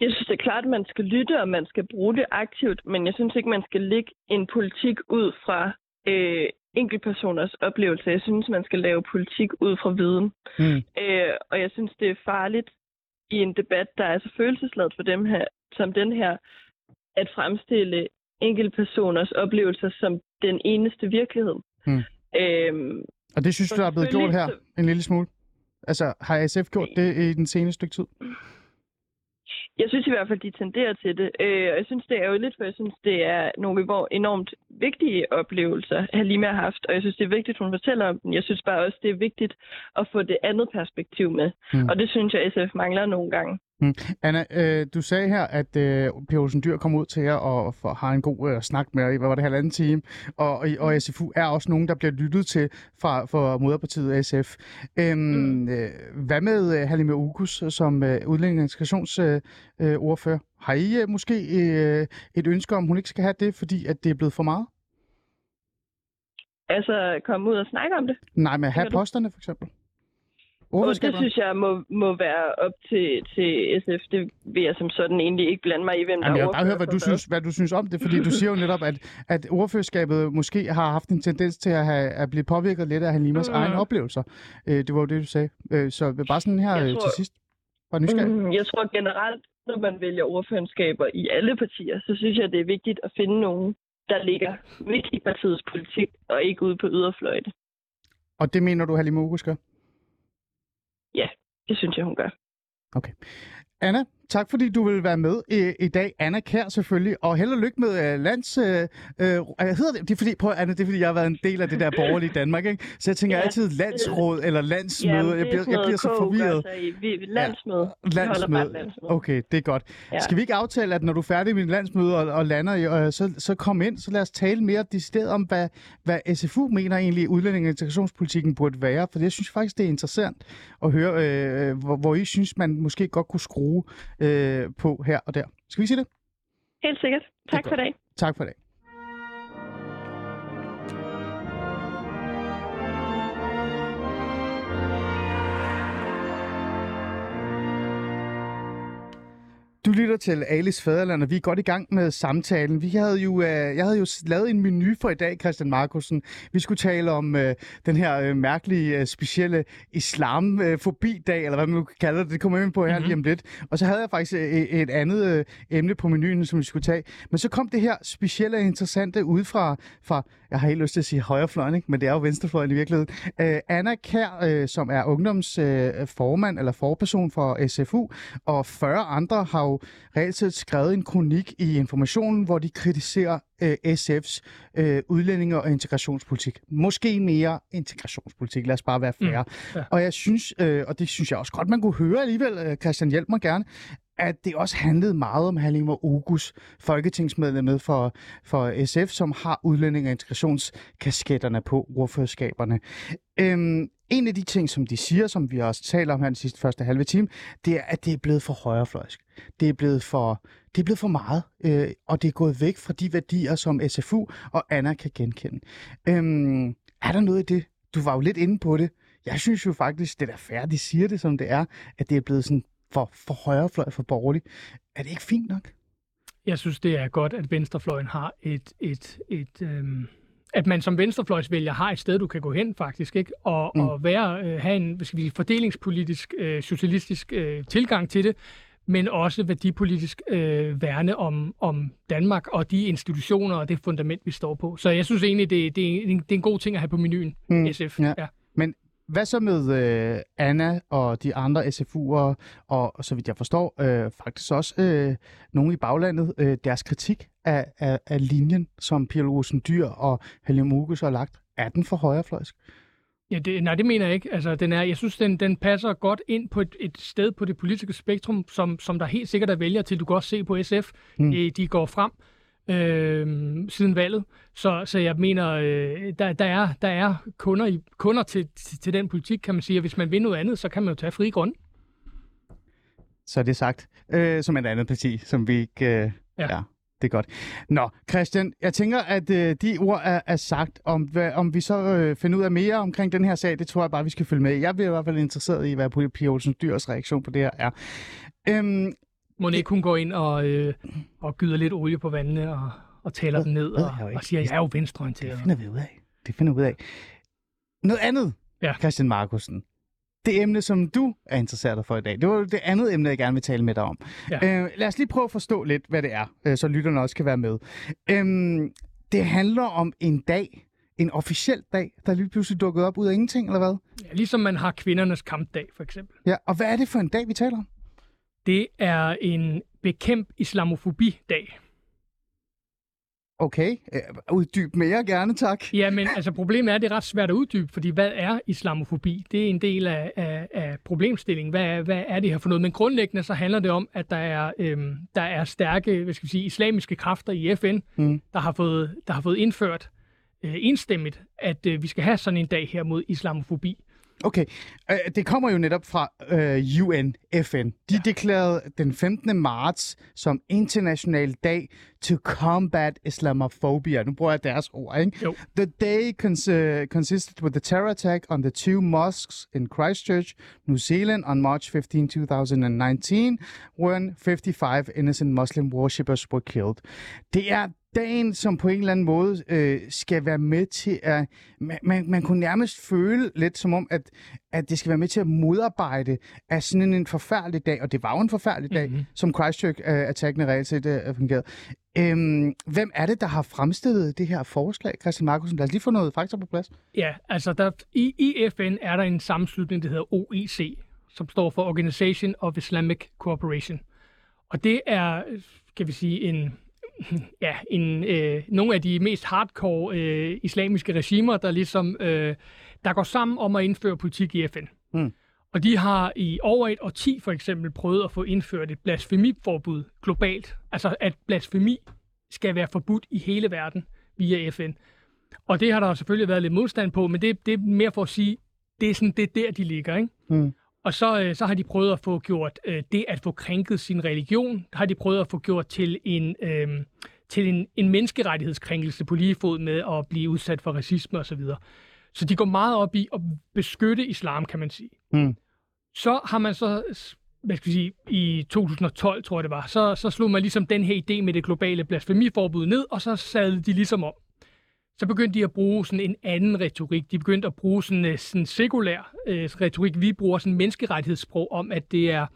[SPEAKER 3] Jeg synes, det er klart, at man skal lytte, og man skal bruge det aktivt, men jeg synes ikke, man skal lægge en politik ud fra øh, enkeltpersoners oplevelse. Jeg synes, man skal lave politik ud fra viden.
[SPEAKER 1] Mm.
[SPEAKER 3] Øh, og jeg synes, det er farligt i en debat, der er så følelsesladet for dem her, som den her, at fremstille enkeltpersoners oplevelser som den eneste virkelighed.
[SPEAKER 1] Mm.
[SPEAKER 3] Øhm,
[SPEAKER 1] Og det synes du, der er blevet gjort her en lille smule? Altså, har SF gjort det i den seneste stykke tid?
[SPEAKER 3] Jeg synes i hvert fald, de tenderer til det. Øh, og jeg synes, det er jo lidt, for jeg synes, det er nogle hvor enormt vigtige oplevelser, Halima har haft. Og jeg synes, det er vigtigt, hun fortæller om den. Jeg synes bare også, det er vigtigt at få det andet perspektiv med.
[SPEAKER 1] Mm.
[SPEAKER 3] Og det synes jeg, SF mangler nogle gange.
[SPEAKER 1] Anna, øh, du sagde her, at øh, Per Olsen Dyr kom ud til jer og for, har en god øh, snak med jer hvad var det, halvanden time, og, og, og SFU er også nogen, der bliver lyttet til fra, for moderpartiet SF. Øhm, mm. øh, hvad med øh, Halime Ugus som øh, udlænding- og integrationsordfører? Øh, ordfører? har I øh, måske øh, et ønske om, hun ikke skal have det, fordi at det er blevet for meget?
[SPEAKER 3] Altså, komme ud og snakke om det.
[SPEAKER 1] Nej, men have posterne for eksempel.
[SPEAKER 3] Og det synes jeg må, må være op til, til SF. Det vil jeg som sådan egentlig ikke blande mig i, hvem
[SPEAKER 1] Jamen,
[SPEAKER 3] der
[SPEAKER 1] jeg vil bare høre, hvad du, synes, hvad du synes om det, fordi du siger jo netop, at, at ordførerskabet måske har haft en tendens til at, have, at blive påvirket lidt af Halimas mm. egne oplevelser. Øh, det var jo det, du sagde. Øh, så bare sådan her
[SPEAKER 3] Jeg
[SPEAKER 1] øh,
[SPEAKER 3] tror-
[SPEAKER 1] til sidst. Bare nysgerrig.
[SPEAKER 3] Mm, jeg tror generelt, når man vælger ordførenskaber i alle partier, så synes jeg, det er vigtigt at finde nogen, der ligger midt i partiets politik, og ikke ude på yderfløjte.
[SPEAKER 1] Og det mener du, Halima Oguz ja,
[SPEAKER 3] Det synes jeg, hun gør. Okay.
[SPEAKER 1] Anna, tak fordi du vil være med i, i dag. Anna Kær selvfølgelig, og held og lykke med uh, lands... Uh, uh, hedder det, det er fordi, prøv Anna, det er fordi, jeg har været en del af det der borgerlige Danmark, ikke? Så jeg tænker
[SPEAKER 3] Ja.
[SPEAKER 1] altid landsråd eller landsmøde.
[SPEAKER 3] men
[SPEAKER 1] jeg,
[SPEAKER 3] er
[SPEAKER 1] bliver, jeg bliver så forvirret.
[SPEAKER 3] i. Vi, landsmøde.
[SPEAKER 1] Landsmøde.
[SPEAKER 3] landsmøde.
[SPEAKER 1] Okay, det er godt.
[SPEAKER 3] Ja.
[SPEAKER 1] Skal vi ikke aftale, at når du er færdig med din landsmøde og, og lander, øh, så, så kom ind, så lad os tale mere decideret om, hvad, hvad SFU mener egentlig, udlænding- og integrationspolitikken burde være. For jeg synes faktisk, det er interessant at høre, øh, hvor, hvor I synes, man måske godt kunne skrue øh, på her og der. Skal vi sige det?
[SPEAKER 3] Helt sikkert. Tak for i dag.
[SPEAKER 1] Tak for i dag. Du lytter til Alice Fæderland, og vi er godt i gang med samtalen. Vi havde jo, øh, jeg havde jo lavet en menu for i dag, Christian Markusen. Vi skulle tale om øh, den her øh, mærkelige, øh, specielle islamfobi-dag, eller hvad man nu kan kalde det. Det kommer vi ind på her mm-hmm. lige om lidt. Og så havde jeg faktisk et andet øh, emne på menuen, som vi skulle tage. Men så kom det her specielle og interessante ud fra, fra jeg har helt lyst til at sige højrefløjen, ikke? men det er jo venstrefløjen i virkeligheden. Øh, Anna Kær, øh, som er ungdomsformand øh, formand eller forperson for SFU, og 40 andre har jo reelt set skrevet en kronik i Informationen, hvor de kritiserer øh, SF's øh, udlændinge- og integrationspolitik. Måske mere integrationspolitik, lad os bare være færre. Mm,
[SPEAKER 2] ja.
[SPEAKER 1] Og jeg synes, øh, og det synes jeg også godt, man kunne høre alligevel, øh, Christian, hjælp mig gerne, at det også handlede meget om Halima Ogus, folketingsmedlemmet for, for SF, som har udlænding- og integrationskasketterne på ordførerskaberne. Øhm, en af de ting, som de siger, som vi også taler om her den sidste første halve time, det er, at det er blevet for højrefløjsk. Det er blevet for, det er blevet for meget, øh, og det er gået væk fra de værdier, som SFU og Anna kan genkende. Øhm, er der noget i det? Du var jo lidt inde på det. Jeg synes jo faktisk, det er da fair, de siger det, som det er, at det er blevet sådan for, for højrefløj, for borgerligt. Er det ikke fint nok?
[SPEAKER 2] Jeg synes, det er godt, at venstrefløjen har et, et, et øhm, at man som venstrefløjsvælger har et sted, du kan gå hen faktisk, ikke? Og, mm. og være, øh, have en hvad skal vi fordelingspolitisk, øh, socialistisk øh, tilgang til det, men også værdipolitisk øh, værne om, om Danmark og de institutioner og det fundament, vi står på. Så jeg synes egentlig, det, det, er, en, det er en god ting at have på menuen, mm. SF.
[SPEAKER 1] ja.
[SPEAKER 2] Ja.
[SPEAKER 1] Men hvad så med øh, Anna og de andre SFU'ere, og så vidt jeg forstår, øh, faktisk også øh, nogen i baglandet, øh, deres kritik af, af, af linjen, som Pia Olsen Dyr og Helge Mugus har lagt, er den for højrefløjsk?
[SPEAKER 2] Ja, det, nej, det mener jeg ikke. Altså, den er, jeg synes, den, den passer godt ind på et, et sted på det politiske spektrum, som, som der helt sikkert er vælger til. Du kan også se på SF,
[SPEAKER 1] Mm.
[SPEAKER 2] mm. de, de går frem øh, siden valget. Så, så jeg mener, øh, der, der, er, der er kunder, i, kunder til, til, til den politik, kan man sige. Og hvis man vil noget andet, så kan man jo tage fri grund.
[SPEAKER 1] Så er det sagt, øh, som et andet parti, som vi ikke... Øh, ja.
[SPEAKER 2] Ja.
[SPEAKER 1] Det er godt. Nå, Christian, jeg tænker, at øh, de ord er, er sagt. Om, hvad, om vi så øh, finder ud af mere omkring den her sag, det tror jeg bare, vi skal følge med i. Jeg bliver i hvert fald interesseret i, hvad Pia Olsen Dyrs reaktion på det her er. Øhm,
[SPEAKER 2] Må ikke hun gå ind og, øh, og gyder lidt olie på vandene og, og taler dem ned og, og siger, jeg er jo
[SPEAKER 1] det
[SPEAKER 2] venstreorienteret.
[SPEAKER 1] finder vi ud af. Det finder vi ud af. Noget andet,
[SPEAKER 2] Ja.
[SPEAKER 1] Christian Markusen. Det emne, som du er interesseret for i dag, det var det andet emne, jeg gerne vil tale med dig om.
[SPEAKER 2] Ja.
[SPEAKER 1] Øh, lad os lige prøve at forstå lidt, hvad det er, øh, så lytterne også kan være med. Øhm, det handler om en dag, en officiel dag, der lige pludselig dukkede op ud af ingenting, eller hvad?
[SPEAKER 2] Ja, ligesom man har kvindernes kampdag, for eksempel.
[SPEAKER 1] Ja, og hvad er det for en dag, vi taler om?
[SPEAKER 2] Det er en bekæmp islamofobi-dag.
[SPEAKER 1] Okay, øh, uddyb mere gerne, tak.
[SPEAKER 2] Ja, men altså problemet er, at det er ret svært at uddybe, fordi hvad er islamofobi? Det er en del af, af, af problemstillingen. Hvad er, hvad er det her for noget? Men grundlæggende så handler det om, at der er, øhm, der er stærke hvad skal vi sige, islamiske kræfter i FN,
[SPEAKER 1] Mm.
[SPEAKER 2] der, har fået, der har fået indført øh, enstemmigt, at øh, vi skal have sådan en dag her mod islamofobi.
[SPEAKER 1] Okay, øh, det kommer jo netop fra øh, UN, FN. De ja. deklarerede den 15. marts som international dag to combat Islamophobia. Nu bruger jeg deres ord, ikke?
[SPEAKER 2] Jo.
[SPEAKER 1] The day cons- uh, consisted with the terror attack on the two mosques in Christchurch, New Zealand on March 15, 2019, when 55 innocent Muslim worshippers were killed. Det er dagen, som på en eller anden måde øh, skal være med til at... Man, man, man kunne nærmest føle lidt som om, at, at det skal være med til at modarbejde af sådan en forfærdelig dag, og det var jo en forfærdelig dag, mm-hmm. som Christchurch-attacken øh, reelt set øh, fungerede. Øhm, hvem er det, der har fremstillet det her forslag, Christian Markusen? Lad os lige få noget fakta på plads.
[SPEAKER 2] Ja, altså der, i, i FN er der en sammenslutning, der hedder OIC, som står for Organization of Islamic Cooperation. Og det er, kan vi sige, en, ja, en, øh, nogle af de mest hardcore øh, islamiske regimer, der ligesom øh, der går sammen om at indføre politik i FN.
[SPEAKER 1] Mm.
[SPEAKER 2] Og de har i over et årti for eksempel prøvet at få indført et blasfemiforbud globalt. Altså at blasfemi skal være forbudt i hele verden via FN. Og det har der selvfølgelig været lidt modstand på, men det, det er mere for at sige, det er, sådan, det er der, de ligger. Ikke?
[SPEAKER 1] Mm.
[SPEAKER 2] Og så, øh, så har de prøvet at få gjort øh, det at få krænket sin religion, har de prøvet at få gjort til en, øh, til en, en menneskerettighedskrænkelse på lige fod med at blive udsat for racisme osv. Så, så de går meget op i at beskytte islam, kan man sige.
[SPEAKER 1] Mm.
[SPEAKER 2] Så har man så, hvad skal vi sige, i 2012, tror jeg det var, så, så slog man ligesom den her idé med det globale blasfemiforbud ned, og så sadede de ligesom om så begyndte de at bruge sådan en anden retorik. De begyndte at bruge sådan en sådan sekulær øh, retorik. Vi bruger sådan menneskerettighedssprog om, at det er,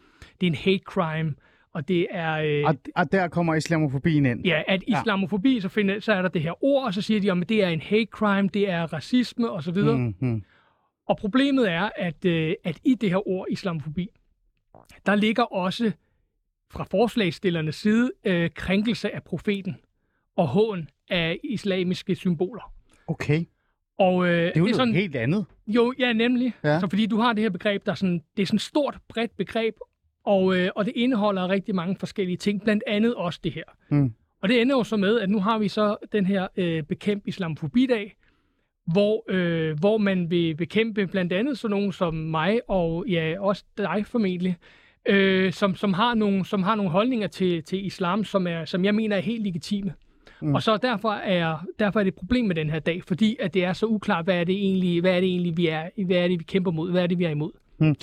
[SPEAKER 2] det er en hate crime, og det er... Øh,
[SPEAKER 1] og, og der kommer islamofobien ind.
[SPEAKER 2] Ja, at islamofobi, så, finder, så er der det her ord, og så siger de, at det er en hate crime, det er racisme osv.
[SPEAKER 1] Mm-hmm.
[SPEAKER 2] Og problemet er, at, øh, at i det her ord, islamofobi, der ligger også fra forslagsstillernes side øh, krænkelse af profeten og hån af islamiske symboler.
[SPEAKER 1] Okay.
[SPEAKER 2] Og, øh,
[SPEAKER 1] det er jo det er sådan, helt andet.
[SPEAKER 2] Jo, ja, nemlig. Ja. Så fordi du har det her begreb, der er sådan, det er sådan et stort, bredt begreb, og, øh, og det indeholder rigtig mange forskellige ting, blandt andet også det her.
[SPEAKER 1] Mm.
[SPEAKER 2] Og det ender jo så med, at nu har vi så den her øh, bekæmp islamofobidag, hvor, øh, hvor man vil bekæmpe blandt andet sådan nogen som mig, og ja, også dig formentlig, øh, som, som, har nogle, som har nogle holdninger til, til islam, som, er, som jeg mener er helt legitime. Mm. Og så derfor er, derfor er det et problem med den her dag, fordi at det er så uklart, hvad er det egentlig, hvad er det egentlig vi er, hvad er det, vi kæmper mod, hvad er det, vi er imod.
[SPEAKER 1] Hmm.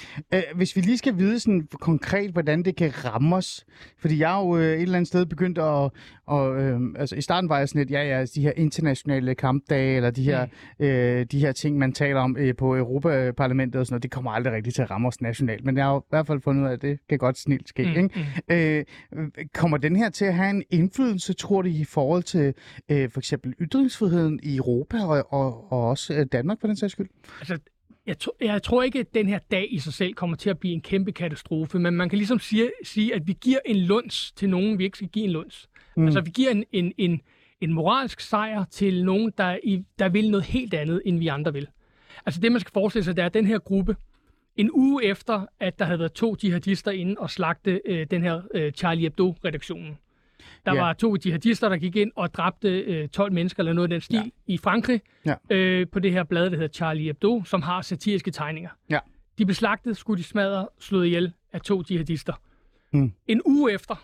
[SPEAKER 1] hvis vi lige skal vide sådan konkret, hvordan det kan ramme os, fordi jeg er jo øh, et eller andet sted begyndt at, og, øh, altså i starten var jeg sådan lidt, ja ja, de her internationale kampdage, eller de her, mm. øh, de her ting, man taler om øh, på Europaparlamentet og sådan noget, det kommer aldrig rigtig til at ramme os nationalt, men jeg har jo i hvert fald fundet ud af, at det kan godt snilt ske. Mm. Ikke? Øh, kommer den her til at have en indflydelse, tror du, i forhold til øh, for eksempel ytringsfriheden i Europa og, og, og også øh, Danmark for den sags skyld?
[SPEAKER 2] Altså, jeg, tro, jeg tror ikke, at den her dag i sig selv kommer til at blive en kæmpe katastrofe, men man kan ligesom sige, sige at vi giver en lunds til nogen, vi ikke skal give en lunds. Mm. Altså, vi giver en, en, en, en moralsk sejr til nogen, der, i, der vil noget helt andet, end vi andre vil. Altså, det man skal forestille sig, det er, at den her gruppe, en uge efter, at der havde været to jihadister inde og slagte øh, den her øh, Charlie Hebdo-redaktionen, der ja. var to jihadister, der gik ind og dræbte øh, 12 mennesker eller noget af den stil ja. i Frankrig
[SPEAKER 1] ja.
[SPEAKER 2] øh, på det her blad, der hedder Charlie Hebdo, som har satiriske tegninger.
[SPEAKER 1] Ja.
[SPEAKER 2] De blev slagtet, skulle de smadre, slået ihjel af to jihadister.
[SPEAKER 1] Mm.
[SPEAKER 2] En uge efter,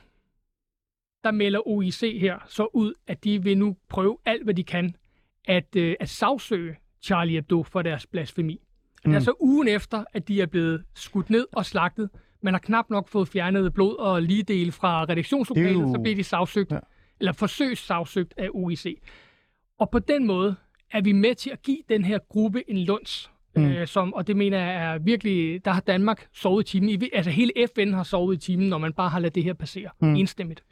[SPEAKER 2] der melder OIC her så ud, at de vil nu prøve alt, hvad de kan, at, øh, at sagsøge Charlie Hebdo for deres blasfemi. Mm. Det er så ugen efter, at de er blevet skudt ned og slagtet, man har knap nok fået fjernet blod og lige del fra redaktionslokalet, jo... så bliver de sagsøgt, ja. eller forsøgs sagsøgt af OIC. Og på den måde er vi med til at give den her gruppe en lunds, Mm. Øh, som, og det mener jeg er virkelig, der har Danmark sovet i timen. Altså hele FN har sovet i timen, når man bare har ladet det her passere mm. enstemmigt.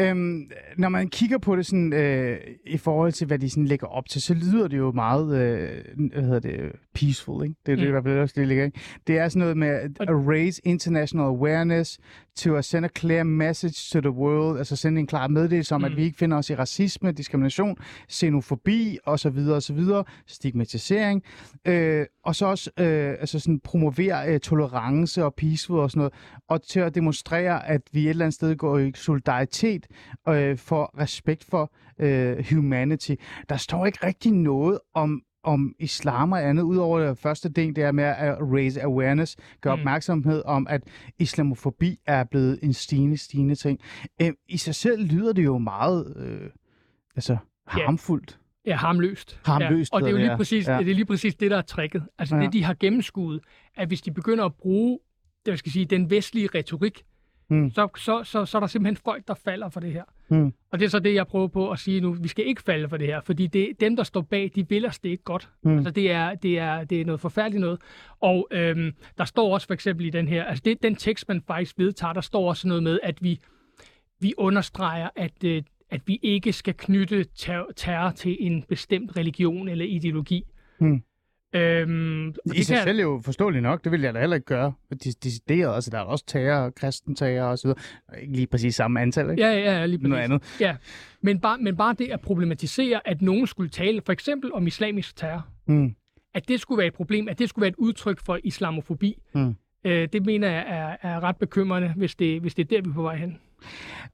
[SPEAKER 1] Øhm, når man kigger på det sådan, øh, i forhold til, hvad de sådan lægger op til, så lyder det jo meget, øh, hvad hedder det, peaceful, ikke? Det er mm. det, i hvert fald også det ligger, ikke? Det er sådan noget med at raise international awareness, to send a clear message to the world, altså sende en klar meddelelse om, mm. at vi ikke finder os i racisme, diskrimination, xenofobi osv. osv., stigmatisering, øh, og så også øh, altså sådan promovere øh, tolerance og peaceful og sådan noget, og til at demonstrere, at vi et eller andet sted går i solidaritet øh, for respekt for øh, humanity. Der står ikke rigtig noget om om islam og andet, udover det første del, det er med at raise awareness, gøre
[SPEAKER 2] Mm.
[SPEAKER 1] opmærksomhed om, at islamofobi er blevet en stigende, stigende ting. Øh, I sig selv lyder det jo meget øh, altså, harmfuldt.
[SPEAKER 2] Ja, harmløst.
[SPEAKER 1] Harmløst
[SPEAKER 2] ja. Og det er jo lige
[SPEAKER 1] det,
[SPEAKER 2] præcis,
[SPEAKER 1] ja.
[SPEAKER 2] ja. det er lige præcis det, der er tricket. Altså
[SPEAKER 1] Ja.
[SPEAKER 2] ja. det, de har gennemskuet, at hvis de begynder at bruge det, jeg skal sige, den vestlige retorik,
[SPEAKER 1] Mm.
[SPEAKER 2] så, så, så, så er der simpelthen folk, der falder for det her.
[SPEAKER 1] Mm.
[SPEAKER 2] Og det er så det, jeg prøver på at sige nu. Vi skal ikke falde for det her, fordi det, dem, der står bag, de vil os det ikke godt.
[SPEAKER 1] Mm.
[SPEAKER 2] Altså, det er, det, er, det er noget forfærdeligt noget. Og øhm, der står også for eksempel i den her, altså det, den tekst, man faktisk vedtager, der står også noget med, at vi, vi understreger, at, øh, at vi ikke skal knytte ter- terror til en bestemt religion eller ideologi.
[SPEAKER 1] Mm.
[SPEAKER 2] Øhm,
[SPEAKER 1] I sig selv er jo forståeligt nok, det vil jeg da heller ikke gøre. Dis- Decideret, altså der er også terror, kristen terror og så videre. Ikke lige præcis samme antal, ikke?
[SPEAKER 2] Ja, ja, ja, lige præcis.
[SPEAKER 1] Noget andet.
[SPEAKER 2] Ja, men bare, men bare det at problematisere, at nogen skulle tale for eksempel om islamisk terror,
[SPEAKER 1] Mm.
[SPEAKER 2] at det skulle være et problem, at det skulle være et udtryk for islamofobi,
[SPEAKER 1] Mm.
[SPEAKER 2] øh, det mener jeg er, er ret bekymrende, hvis det, hvis det er der, vi er på vej hen.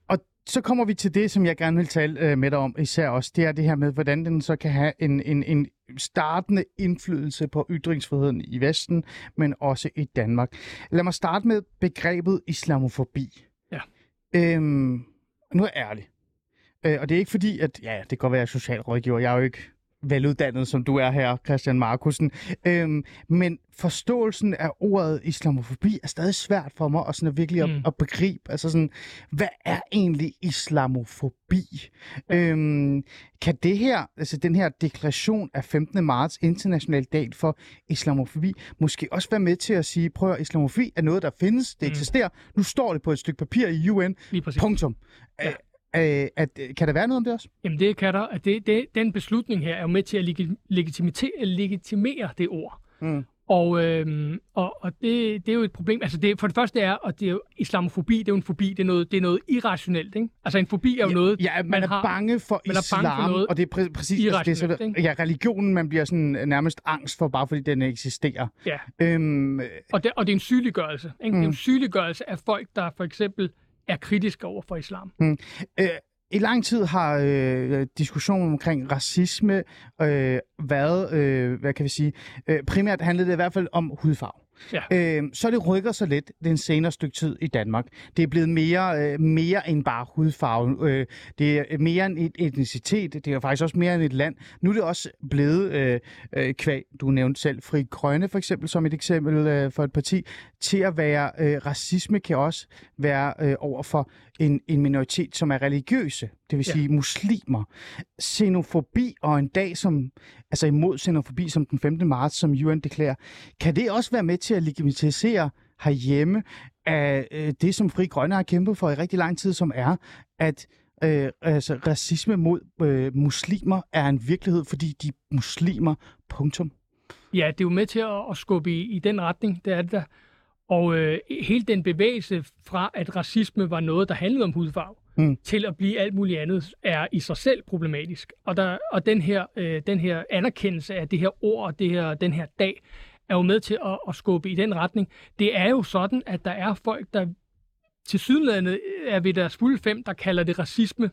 [SPEAKER 1] Og så kommer vi til det, som jeg gerne vil tale øh, med dig om, især også, det er det her med, hvordan den så kan have en, en, en startende indflydelse på ytringsfriheden i Vesten, men også i Danmark. Lad mig starte med begrebet islamofobi.
[SPEAKER 2] Ja.
[SPEAKER 1] Øhm, nu er jeg ærlig. Øh, og det er ikke fordi, at ja, det kan godt være, at jeg er socialrådgiver. Jeg er jo ikke veluddannet, som du er her, Christian Markusen. Øhm, men forståelsen af ordet islamofobi er stadig svært for mig at, sådan at virkelig at,
[SPEAKER 2] Mm.
[SPEAKER 1] at begribe. Altså sådan, hvad er egentlig islamofobi? Øhm, kan det her, altså den her deklaration af 15. marts, international dag for islamofobi, måske også være med til at sige, prøv at islamofobi er noget, der findes, det
[SPEAKER 2] Mm.
[SPEAKER 1] eksisterer, nu står det på et stykke papir i UN, punktum.
[SPEAKER 2] Ja.
[SPEAKER 1] Øh, at, kan der være noget om det også?
[SPEAKER 2] Jamen det kan der. At det, det, den beslutning her er jo med til at legi- legitimite, legitimere det ord.
[SPEAKER 1] Mm.
[SPEAKER 2] Og, øhm, og, og det, det er jo et problem. Altså det, for det første er, og det er jo, islamofobi, det er jo en fobi, det er noget, det er noget irrationelt. Ikke? Altså en fobi er jo noget,
[SPEAKER 1] Ja, man, man er
[SPEAKER 2] har-
[SPEAKER 1] bange for
[SPEAKER 2] man er
[SPEAKER 1] islam,
[SPEAKER 2] bange for noget
[SPEAKER 1] og det er præ- præcis altså, det er
[SPEAKER 2] irrationelt,
[SPEAKER 1] så,
[SPEAKER 2] ikke?
[SPEAKER 1] ja, religionen, man bliver sådan øh, nærmest angst for, bare fordi den eksisterer.
[SPEAKER 2] Ja.
[SPEAKER 1] Øhm,
[SPEAKER 2] Og det, og det er en sygeliggørelse. Ikke? Mm. Det er
[SPEAKER 1] Mm.
[SPEAKER 2] en sygeliggørelse af folk, der for eksempel er kritiske over for islam. Mm.
[SPEAKER 1] Øh, I lang tid har øh, diskussionen omkring racisme øh, været, øh, hvad kan vi sige, øh, primært handlede det i hvert fald om hudfarve.
[SPEAKER 2] Ja.
[SPEAKER 1] Øh, så det rykker så lidt den senere stykke tid i Danmark. Det er blevet mere, øh, mere end bare hudfarve. Øh, det er mere end et etnicitet. Det er faktisk også mere end et land. Nu er det også blevet, øh, øh, kvæg, du nævnte selv, Fri Grønne for eksempel, som et eksempel øh, for et parti, til at være øh, racisme kan også være øh, over for en, en minoritet, som er religiøse, det vil
[SPEAKER 2] Ja.
[SPEAKER 1] sige muslimer. Xenofobi og en dag som, altså imod xenofobi som den 15. marts, som UN deklarer, kan det også være med til at legitimisere herhjemme af øh, det, som Fri Grønne har kæmpet for i rigtig lang tid, som er, at øh, altså, racisme mod øh, muslimer er en virkelighed, fordi de er muslimer, punktum.
[SPEAKER 2] Ja, det er jo med til at, at skubbe i, i den retning, det er det der. Og øh, hele den bevægelse fra, at racisme var noget, der handlede om hudfarve,
[SPEAKER 1] Mm.
[SPEAKER 2] til at blive alt muligt andet, er i sig selv problematisk. Og, der, og den, her, øh, den her anerkendelse af det her ord og det her, den her dag, er jo med til at, at skubbe i den retning. Det er jo sådan, at der er folk, der til sydenlandet er ved deres fulde fem, der kalder det racisme,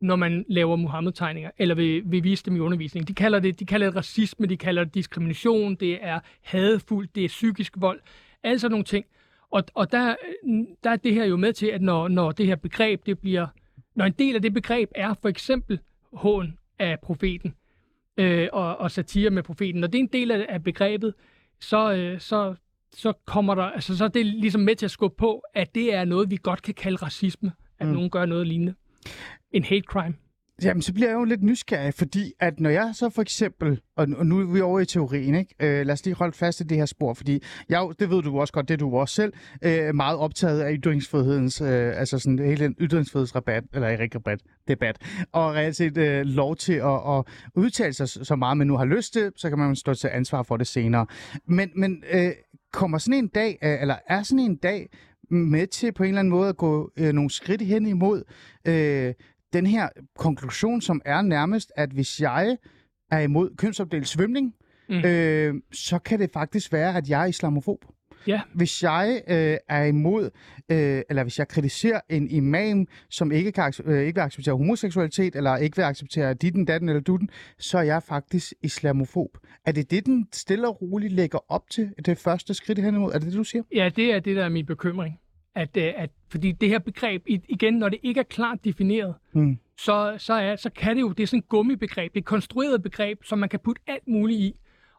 [SPEAKER 2] når man laver Muhammed-tegninger, eller vil, vil vise dem i undervisning. De kalder, det, de kalder det racisme, de kalder det diskrimination, det er hadefuldt, det er psykisk vold, alle sådan nogle ting. Og, og der, der er det her jo med til, at når, når det her begreb, det bliver, når en del af det begreb er for eksempel hån af profeten, øh, og, og satire med profeten, når det er en del af, af begrebet, så, øh, så, så kommer der, altså så er det ligesom med til at skubbe på, at det er noget, vi godt kan kalde racisme, at
[SPEAKER 1] Mm.
[SPEAKER 2] mm. nogen gør noget lignende. En hate crime.
[SPEAKER 1] Jamen, så bliver jeg jo lidt nysgerrig, fordi at når jeg så for eksempel, og nu- og nu er vi over i teorien, ikke? Øh, lad os lige holde fast i det her spor, fordi jeg, det ved du også godt, det er du også selv, øh, meget optaget af ytringsfrihedens, øh, altså sådan hele den ytringsfrihedsrabat, eller ikke rabat, debat, og reelt set øh, lov til at, at udtale sig så meget, man nu har lyst til, så kan man stå til ansvar for det senere. Men, men øh, kommer sådan en dag, øh, eller er sådan en dag med til på en eller anden måde at gå øh, nogle skridt hen imod øh, den her konklusion, som er nærmest, at hvis jeg er imod kønsopdelt svømning, mm. Øh, så kan det faktisk være, at jeg er islamofob.
[SPEAKER 2] Ja.
[SPEAKER 1] Hvis jeg øh, er imod, øh, eller hvis jeg kritiserer en imam, som ikke, kan, øh, ikke vil acceptere homoseksualitet, eller ikke vil acceptere ditten, datten eller dutten, så er jeg faktisk islamofob. Er det det, den stille og roligt lægger op til, det første skridt hen imod? Er det det, du siger?
[SPEAKER 2] Ja, det er det, der er min bekymring. At, øh, at, fordi det her begreb, i- igen, når det ikke er klart defineret,
[SPEAKER 1] Mm.
[SPEAKER 2] så, så, er, så kan det jo, det er sådan et gummibegreb, det er et konstrueret begreb, som man kan putte alt muligt i.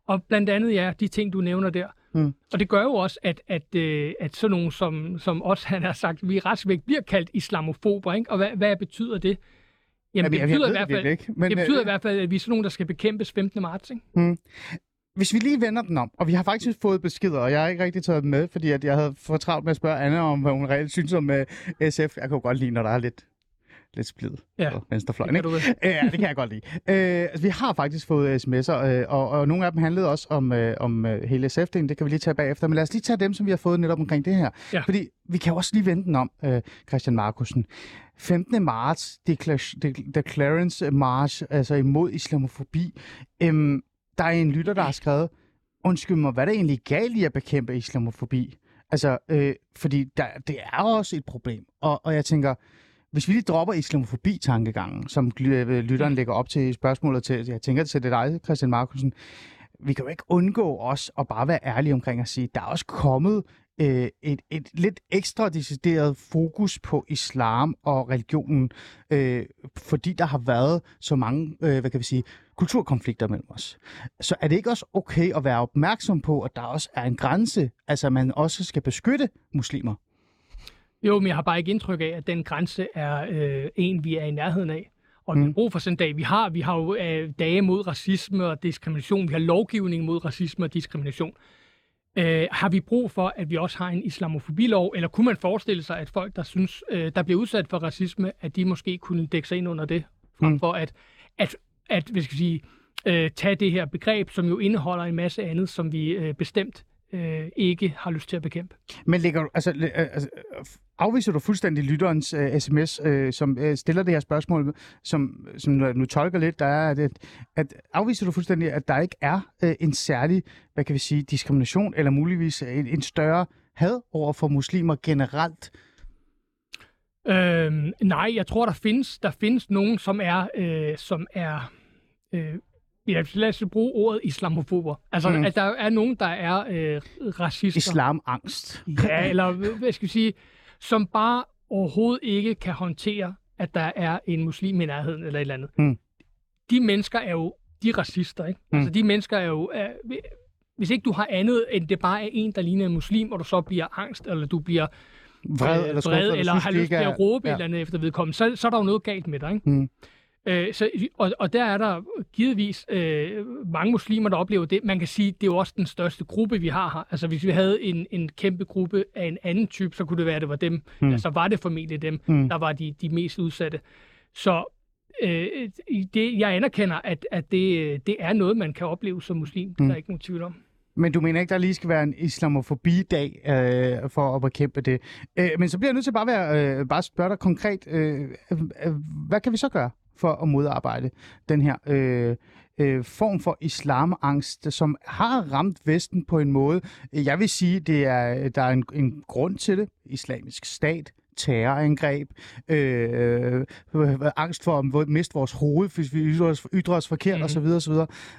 [SPEAKER 2] Og blandt andet, ja, de ting, du nævner der.
[SPEAKER 1] Mm.
[SPEAKER 2] Og det gør jo også, at, at, øh, at sådan nogen som, som os, han har sagt, vi ret væk bliver kaldt islamofober, ikke? Og hvad, hvad betyder det? Jamen, det
[SPEAKER 1] jeg
[SPEAKER 2] betyder, i
[SPEAKER 1] ved
[SPEAKER 2] hvert fald,
[SPEAKER 1] det ikke. Men,
[SPEAKER 2] det betyder i
[SPEAKER 1] øh,
[SPEAKER 2] hvert fald, at vi er sådan nogen, der skal bekæmpes 15. marts, ikke?
[SPEAKER 1] Hvis vi lige vender den om, og vi har faktisk fået beskeder, og jeg har ikke rigtig taget dem med, fordi at jeg havde for travlt med at spørge Anna om, hvad hun reelt synes om uh, SF. Jeg kan jo godt lide, når der er lidt, lidt splid
[SPEAKER 2] Ja,
[SPEAKER 1] på venstrefløjen.
[SPEAKER 2] Det
[SPEAKER 1] Ikke? Øh, Ja, det kan jeg godt lide. Øh, altså, vi har faktisk fået sms'er, øh, og, og nogle af dem handlede også om, øh, om øh, hele SF-delen. Det kan vi lige tage bagefter. Men lad os lige tage dem, som vi har fået netop omkring det her.
[SPEAKER 2] Ja.
[SPEAKER 1] Fordi vi kan jo også lige vende den om, øh, Christian Markusen. 15. marts, Decla- De- Declarance March, altså imod islamofobi. Øhm, der er en lytter, der har skrevet, undskyld mig, hvad er det egentlig galt i at bekæmpe islamofobi? Altså, øh, fordi der, det er også et problem. Og, og jeg tænker, hvis vi lige dropper islamofobi-tankegangen, som øh, lytteren lægger op til i spørgsmålet til, jeg tænker til det dig, Christian Markusen, vi kan jo ikke undgå os at bare være ærlige omkring at sige, der er også kommet øh, et, et lidt ekstra decideret fokus på islam og religionen, øh, fordi der har været så mange, øh, hvad kan vi sige, kulturkonflikter mellem os. Så er det ikke også okay at være opmærksom på, at der også er en grænse, altså at man også skal beskytte muslimer?
[SPEAKER 2] Jo, men jeg har bare ikke indtryk af, at den grænse er øh, en, vi er i nærheden af. Og mm. har brug for sådan en dag. Vi har, vi har jo øh, dage mod racisme og diskrimination. Vi har lovgivning mod racisme og diskrimination. Øh, har vi brug for, at vi også har en islamofobilov, eller kunne man forestille sig, at folk, der synes, øh, der bliver udsat for racisme, at de måske kunne dække sig ind under det, frem
[SPEAKER 1] Mm.
[SPEAKER 2] for at, at, at hvad skal sige, øh, tage det her begreb, som jo indeholder en masse andet, som vi øh, bestemt øh, ikke har lyst til at bekæmpe.
[SPEAKER 1] Men lægger du, altså, altså, afviser du fuldstændig lytterens øh, sms, øh, som øh, stiller det her spørgsmål, som, som nu, tolker lidt, der er, at, at afviser du fuldstændig, at der ikke er øh, en særlig, hvad kan vi sige, diskrimination, eller muligvis en, en større had over for muslimer generelt?
[SPEAKER 2] Øhm, nej, jeg tror, der findes, der findes nogen, som er, øh, som er øh, ja, lad os bruge ordet islamofober. Altså,
[SPEAKER 1] mm.
[SPEAKER 2] at der er nogen, der er øh, racister.
[SPEAKER 1] Islamangst.
[SPEAKER 2] Ja, eller hvad skal vi sige, som bare overhovedet ikke kan håndtere, at der er en muslim i nærheden eller et eller andet.
[SPEAKER 1] Mm.
[SPEAKER 2] De mennesker er jo, de er racister, ikke?
[SPEAKER 1] Mm.
[SPEAKER 2] Altså, de mennesker er jo, er, hvis ikke du har andet, end det bare er en, der ligner en muslim, og du så bliver angst, eller du bliver
[SPEAKER 1] Vred
[SPEAKER 2] øh,
[SPEAKER 1] eller
[SPEAKER 2] vred, eller
[SPEAKER 1] synes,
[SPEAKER 2] har lyst til at råbe
[SPEAKER 1] ja.
[SPEAKER 2] et eller andet efter vedkommende, så, så er der jo noget galt med dig. Ikke?
[SPEAKER 1] Mm.
[SPEAKER 2] Øh, så, og, og der er der givetvis øh, mange muslimer, der oplever det. Man kan sige, det er jo også den største gruppe, vi har her. Altså hvis vi havde en, en kæmpe gruppe af en anden type, så kunne det være, at det var dem.
[SPEAKER 1] Mm.
[SPEAKER 2] Mm. Altså var det formentlig dem,
[SPEAKER 1] Mm.
[SPEAKER 2] der var de, de mest udsatte. Så øh, det, jeg anerkender, at, at det, det er noget, man kan opleve som muslim. Det er
[SPEAKER 1] Mm.
[SPEAKER 2] der ikke nogen tvivl om.
[SPEAKER 1] Men du mener ikke, der lige skal være en islamofobi-dag øh, for at bekæmpe det? Øh, men så bliver jeg nødt til bare, at være, øh, bare spørge dig konkret, øh, øh, hvad kan vi så gøre for at modarbejde den her øh, øh, form for islamangst, som har ramt Vesten på en måde? Jeg vil sige, det er der er en, en grund til det. Islamisk stat, terrorangreb, øh, øh, angst for at miste vores hoved, hvis vi ytrer os, ytrer os forkert mm. osv. osv.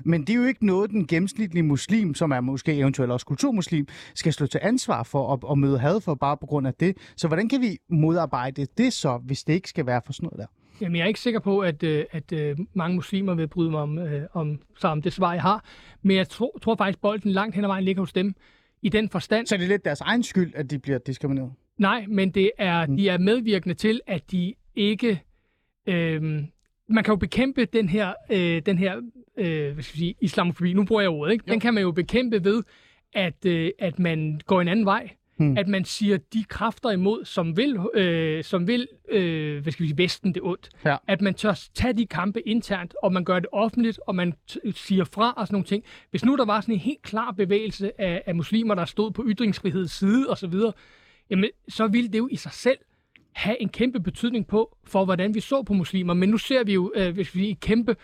[SPEAKER 1] Men det er jo ikke noget, den gennemsnitlige muslim, som er måske eventuelt også kulturmuslim, skal stå til ansvar for at, at møde had for bare på grund af det. Så hvordan kan vi modarbejde det så, hvis det ikke skal være for sådan noget der?
[SPEAKER 2] Jamen, jeg er ikke sikker på, at, øh, at øh, mange muslimer vil bryde mig om, øh, om, så om det svar, jeg har. Men jeg tro, tror faktisk, bolden langt hen ad vejen ligger hos dem. I den forstand,
[SPEAKER 1] Så er det lidt deres egen skyld, at de bliver diskrimineret?
[SPEAKER 2] nej, men det er,
[SPEAKER 1] Mm.
[SPEAKER 2] de er medvirkende til, at de ikke... Øh, man kan jo bekæmpe den her, øh, den her øh, hvad skal jeg sige, islamofobi. Nu bruger jeg ordet, ikke? Den
[SPEAKER 1] Jo.
[SPEAKER 2] kan man jo bekæmpe ved, at, øh, at man går en anden vej.
[SPEAKER 1] Hmm.
[SPEAKER 2] At man siger de kræfter imod, som vil, øh, som vil øh, hvad skal vi sige, Vesten det ondt.
[SPEAKER 1] Ja.
[SPEAKER 2] At man tør tage de kampe internt, og man gør det offentligt, og man siger fra og sådan nogle ting. Hvis nu der var sådan en helt klar bevægelse af, af muslimer, der stod på ytringsfriheds side osv., jamen, så ville det jo i sig selv have en kæmpe betydning på, for hvordan vi så på muslimer. Men nu ser vi jo, øh, hvis vi et kæmpe